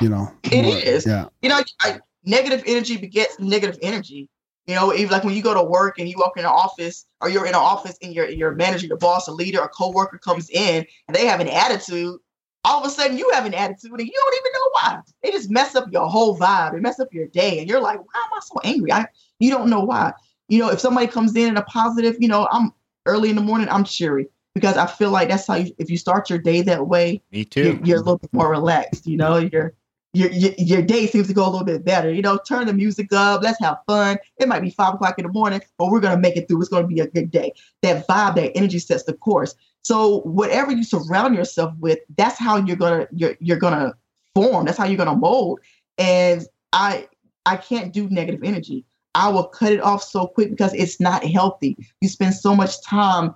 you know, It more- is. Yeah. You know, I, negative energy begets negative energy. You know, even like when you go to work and you walk in an office or you're in an office and your your manager, your boss, a leader, a coworker comes in and they have an attitude, all of a sudden you have an attitude and you don't even know why. They just mess up your whole vibe. They mess up your day. And you're like, why am I so angry? I you don't know why. You know, if somebody comes in in a positive, you know, I'm early in the morning, I'm cheery because I feel like that's how you if you start your day that way, Me you're, too. you're a little bit more relaxed. You know, your your your your day seems to go a little bit better. You know, turn the music up. Let's have fun. It might be five o'clock in the morning, but we're gonna make it through. It's gonna be a good day. That vibe, that energy sets the course. So whatever you surround yourself with, that's how you're gonna you're you're gonna form. That's how you're gonna mold. And I I can't do negative energy. I will cut it off so quick because it's not healthy. You spend so much time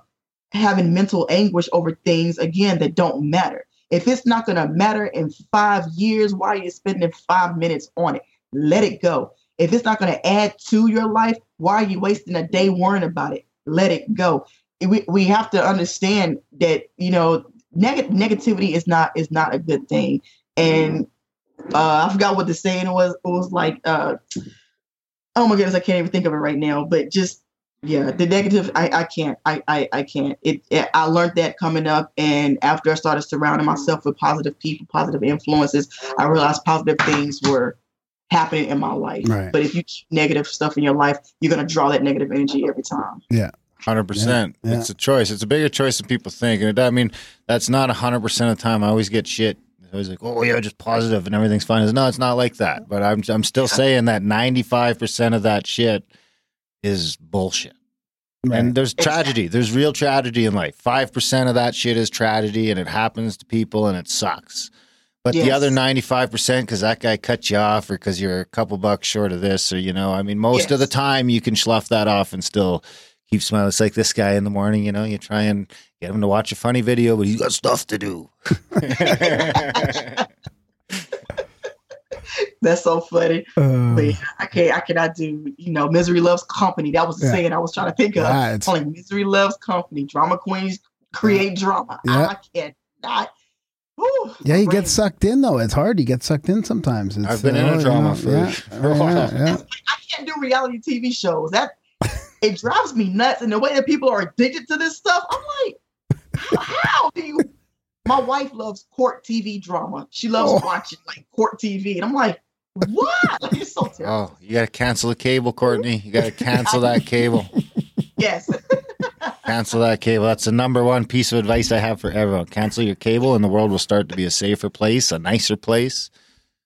having mental anguish over things again that don't matter. If it's not going to matter in five years, why are you spending five minutes on it? Let it go. If it's not going to add to your life, why are you wasting a day worrying about it? Let it go. We, we have to understand that you know neg- negativity is not is not a good thing. And uh, I forgot what the saying was. It was like, uh, oh my goodness, I can't even think of it right now. But just yeah, the negative, I, I can't, I, I, I can't. It, it, I learned that coming up, and after I started surrounding myself with positive people, positive influences, I realized positive things were happening in my life. Right. But if you keep negative stuff in your life, you're gonna draw that negative energy every time. Yeah. Hundred percent. Yeah, yeah. It's a choice. It's a bigger choice than people think, and it, I mean that's not hundred percent of the time. I always get shit. It's always like, oh yeah, just positive and everything's fine. It's, no, it's not like that. But I'm I'm still saying that ninety five percent of that shit is bullshit. And there's tragedy. There's real tragedy in life. Five percent of that shit is tragedy, and it happens to people, and it sucks. But the other ninety-five percent, because that guy cut you off, or because you're a couple bucks short of this, or you know, I mean, most of the time you can slough that off and still keep smiling. It's like this guy in the morning, you know, you try and get him to watch a funny video, but he's got stuff to do. <laughs> <laughs> <laughs> <laughs> That's so funny. Uh, But yeah, I can't. I cannot do. You know, misery loves company. That was the Yeah. saying I was trying to think of. Yeah, it's- Only misery loves company. Drama queens create drama. Yeah. I cannot. Whew, yeah, you brain- get sucked in though. It's hard. You get sucked in sometimes. It's, I've been in uh, a you drama know, for- yeah, <laughs> for a while. yeah. I can't do reality TV shows. That it drives me nuts. And the way that people are addicted to this stuff, I'm like, how, how do you? My wife loves court TV drama. She loves Oh. watching like court TV, and I'm like, what? Like, it's so <laughs> terrible. Oh, you got to cancel the cable, Courtney. You got to <laughs> cancel that cable. <laughs> Yes. Cancel that cable. That's the number one piece of advice I have for everyone. Cancel your cable, and the world will start to be a safer place, a nicer place.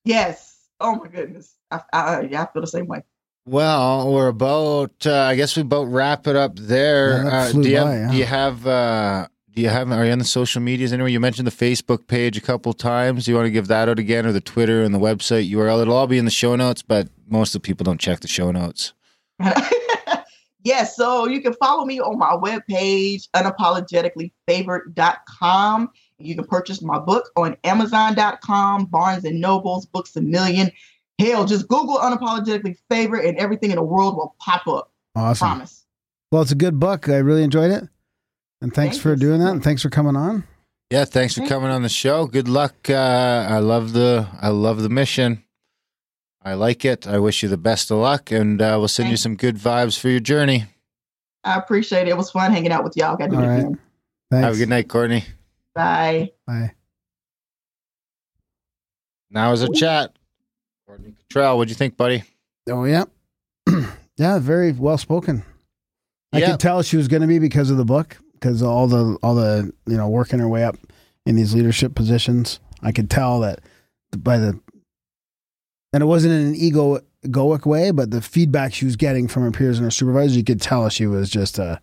Yes. Oh my goodness. I, I, yeah, I feel the same way. Well, we're about. Uh, I guess we about wrap it up there. Yeah, uh, do you by, have? yeah. Do you have? Uh, do you have? Are you on the social medias anywhere? You mentioned the Facebook page a couple times. Do you want to give that out again, or the Twitter and the website URL? It'll all be in the show notes, but most of the people don't check the show notes. <laughs> yes, so you can follow me on my webpage, unapologeticallyfavored.com. You can purchase my book on amazon.com, Barnes and Nobles, Books a Million. Hell, just Google unapologetically favorite and everything in the world will pop up. Awesome. Promise. Well, it's a good book. I really enjoyed it. And thanks Thank for you. doing that. And thanks for coming on. Yeah, thanks for coming on the show. Good luck. Uh, I love the I love the mission. I like it. I wish you the best of luck, and uh, we'll send you some good vibes for your journey. I appreciate it. It was fun hanging out with y'all. Got to do it right. again. Thanks. Have a good night, Courtney. Bye. Bye. Now is a chat. Courtney Kittrell, what'd you think, buddy? Oh, yeah. <clears throat> yeah, very well spoken. I Yeah. could tell she was going to be because of the book, because all the all the you know working her way up in these leadership positions. I could tell that by the and it wasn't in an ego egoic way, but the feedback she was getting from her peers and her supervisors, you could tell she was just a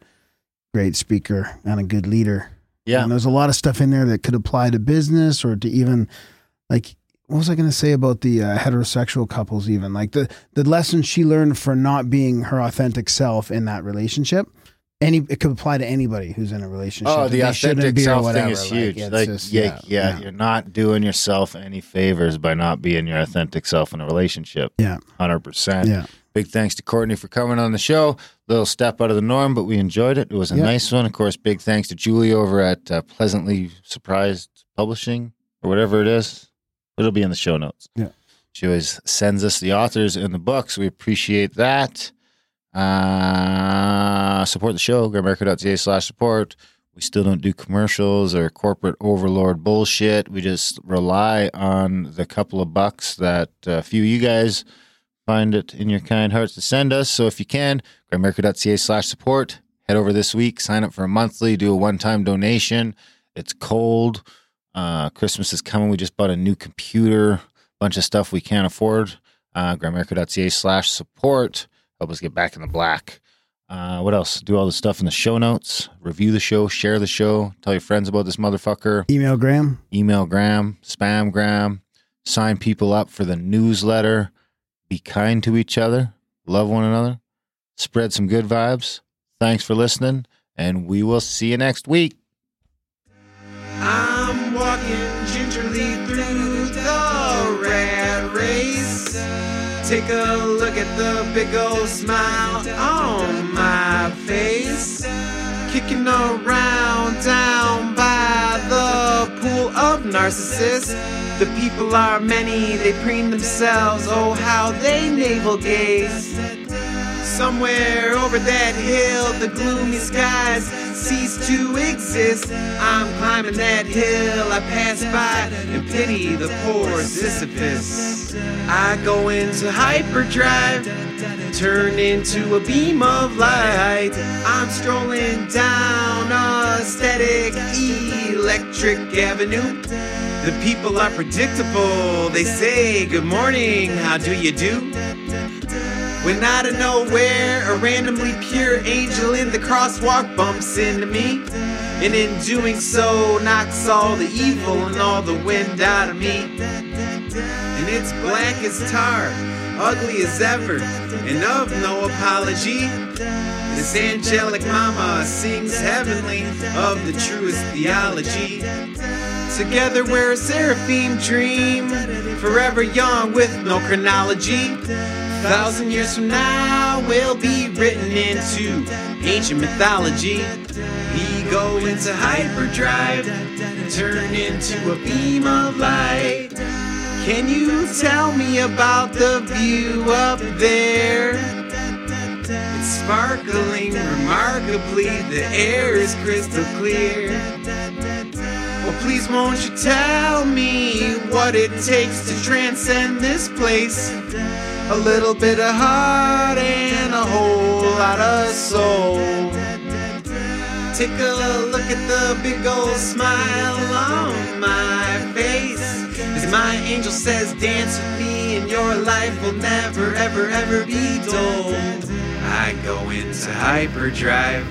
great speaker and a good leader. Yeah. And there's a lot of stuff in there that could apply to business or to even like what was I going to say about the uh, heterosexual couples even like the the lessons she learned for not being her authentic self in that relationship any it could apply to anybody who's in a relationship Oh, the authentic self thing is Like, huge. it's Like, just- yeah, yeah, yeah. you're not doing yourself any favors by not being your authentic self in a relationship. Yeah. hundred percent. Yeah. Big thanks to Courtney for coming on the show. Little step out of the norm, but we enjoyed it. It was a Yeah. nice one. Of course, big thanks to Julie over at uh, Pleasantly Surprised Publishing or whatever it is. It'll be in the show notes. Yeah. She always sends us the authors in the books. We appreciate that. Uh, support the show, grimerica.ca slash support. We still don't do commercials or corporate overlord bullshit. We just rely on the couple of bucks that a few of you guys find it in your kind hearts to send us. So if you can, grimerica.ca slash support. Head over this week, sign up for a monthly, do a one time donation. It's cold. Uh, Christmas is coming. We just bought a new computer, bunch of stuff we can't afford. Uh, grimerica.ca slash support. Help us get back in the black. Uh, what else? Do all the stuff in the show notes. Review the show, share the show, tell your friends about this motherfucker. email Graham Email Graham, spam Graham, sign people up for the newsletter. Be kind to each other, love one another, spread some good vibes. Thanks for listening, and we will see you next week. I'm Take a look at the big old smile on my face. Kicking around down by the pool of narcissists. The people are many, they preen themselves. Oh, how they navel gaze. Somewhere over that hill, the gloomy skies cease to exist. I'm climbing that hill, I pass by and pity the poor Sisyphus. I go into hyperdrive, turn into a beam of light. I'm strolling down a static electric avenue. The people are predictable. They say, Good morning, how do you do? When out of nowhere, a randomly pure angel in the crosswalk bumps into me. And in doing so, knocks all the evil and all the wind out of me. And it's black as tar, ugly as ever, and of no apology. This angelic mama sings heavenly of the truest theology. Together we're a seraphim dream, forever young with no chronology. Thousand years from now, we'll be written into ancient mythology. We go into hyperdrive, and turn into a beam of light. Can you tell me about the view up there? It's sparkling remarkably, the air is crystal clear. Well, please won't you tell me what it takes to transcend this place? A little bit of heart and a whole lot of soul. Take a look at the big old smile on my face. As my angel says, dance with me and your life will never, ever, ever be dull. I go into hyperdrive,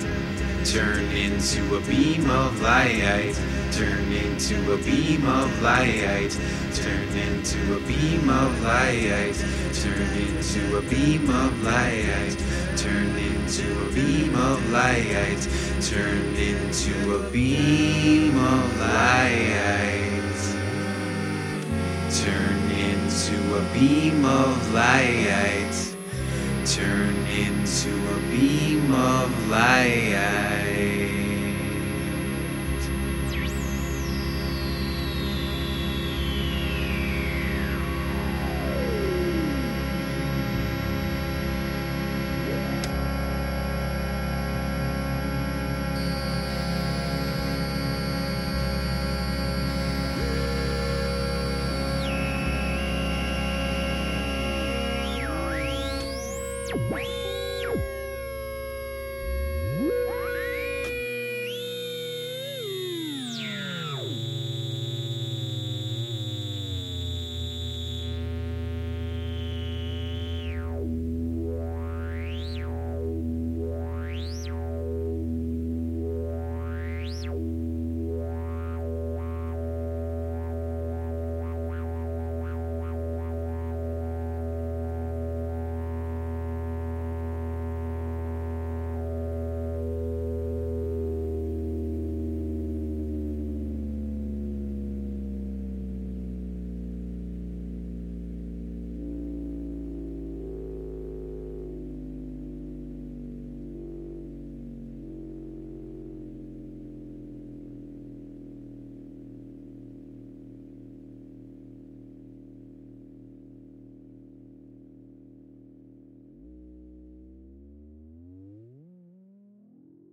turn into a beam of light. Turn into a beam of light. Turn into a beam of light. Turn into a beam of light. Turn into a beam of light. Turn into a beam of light. Turn into a beam of light turn into a beam of light.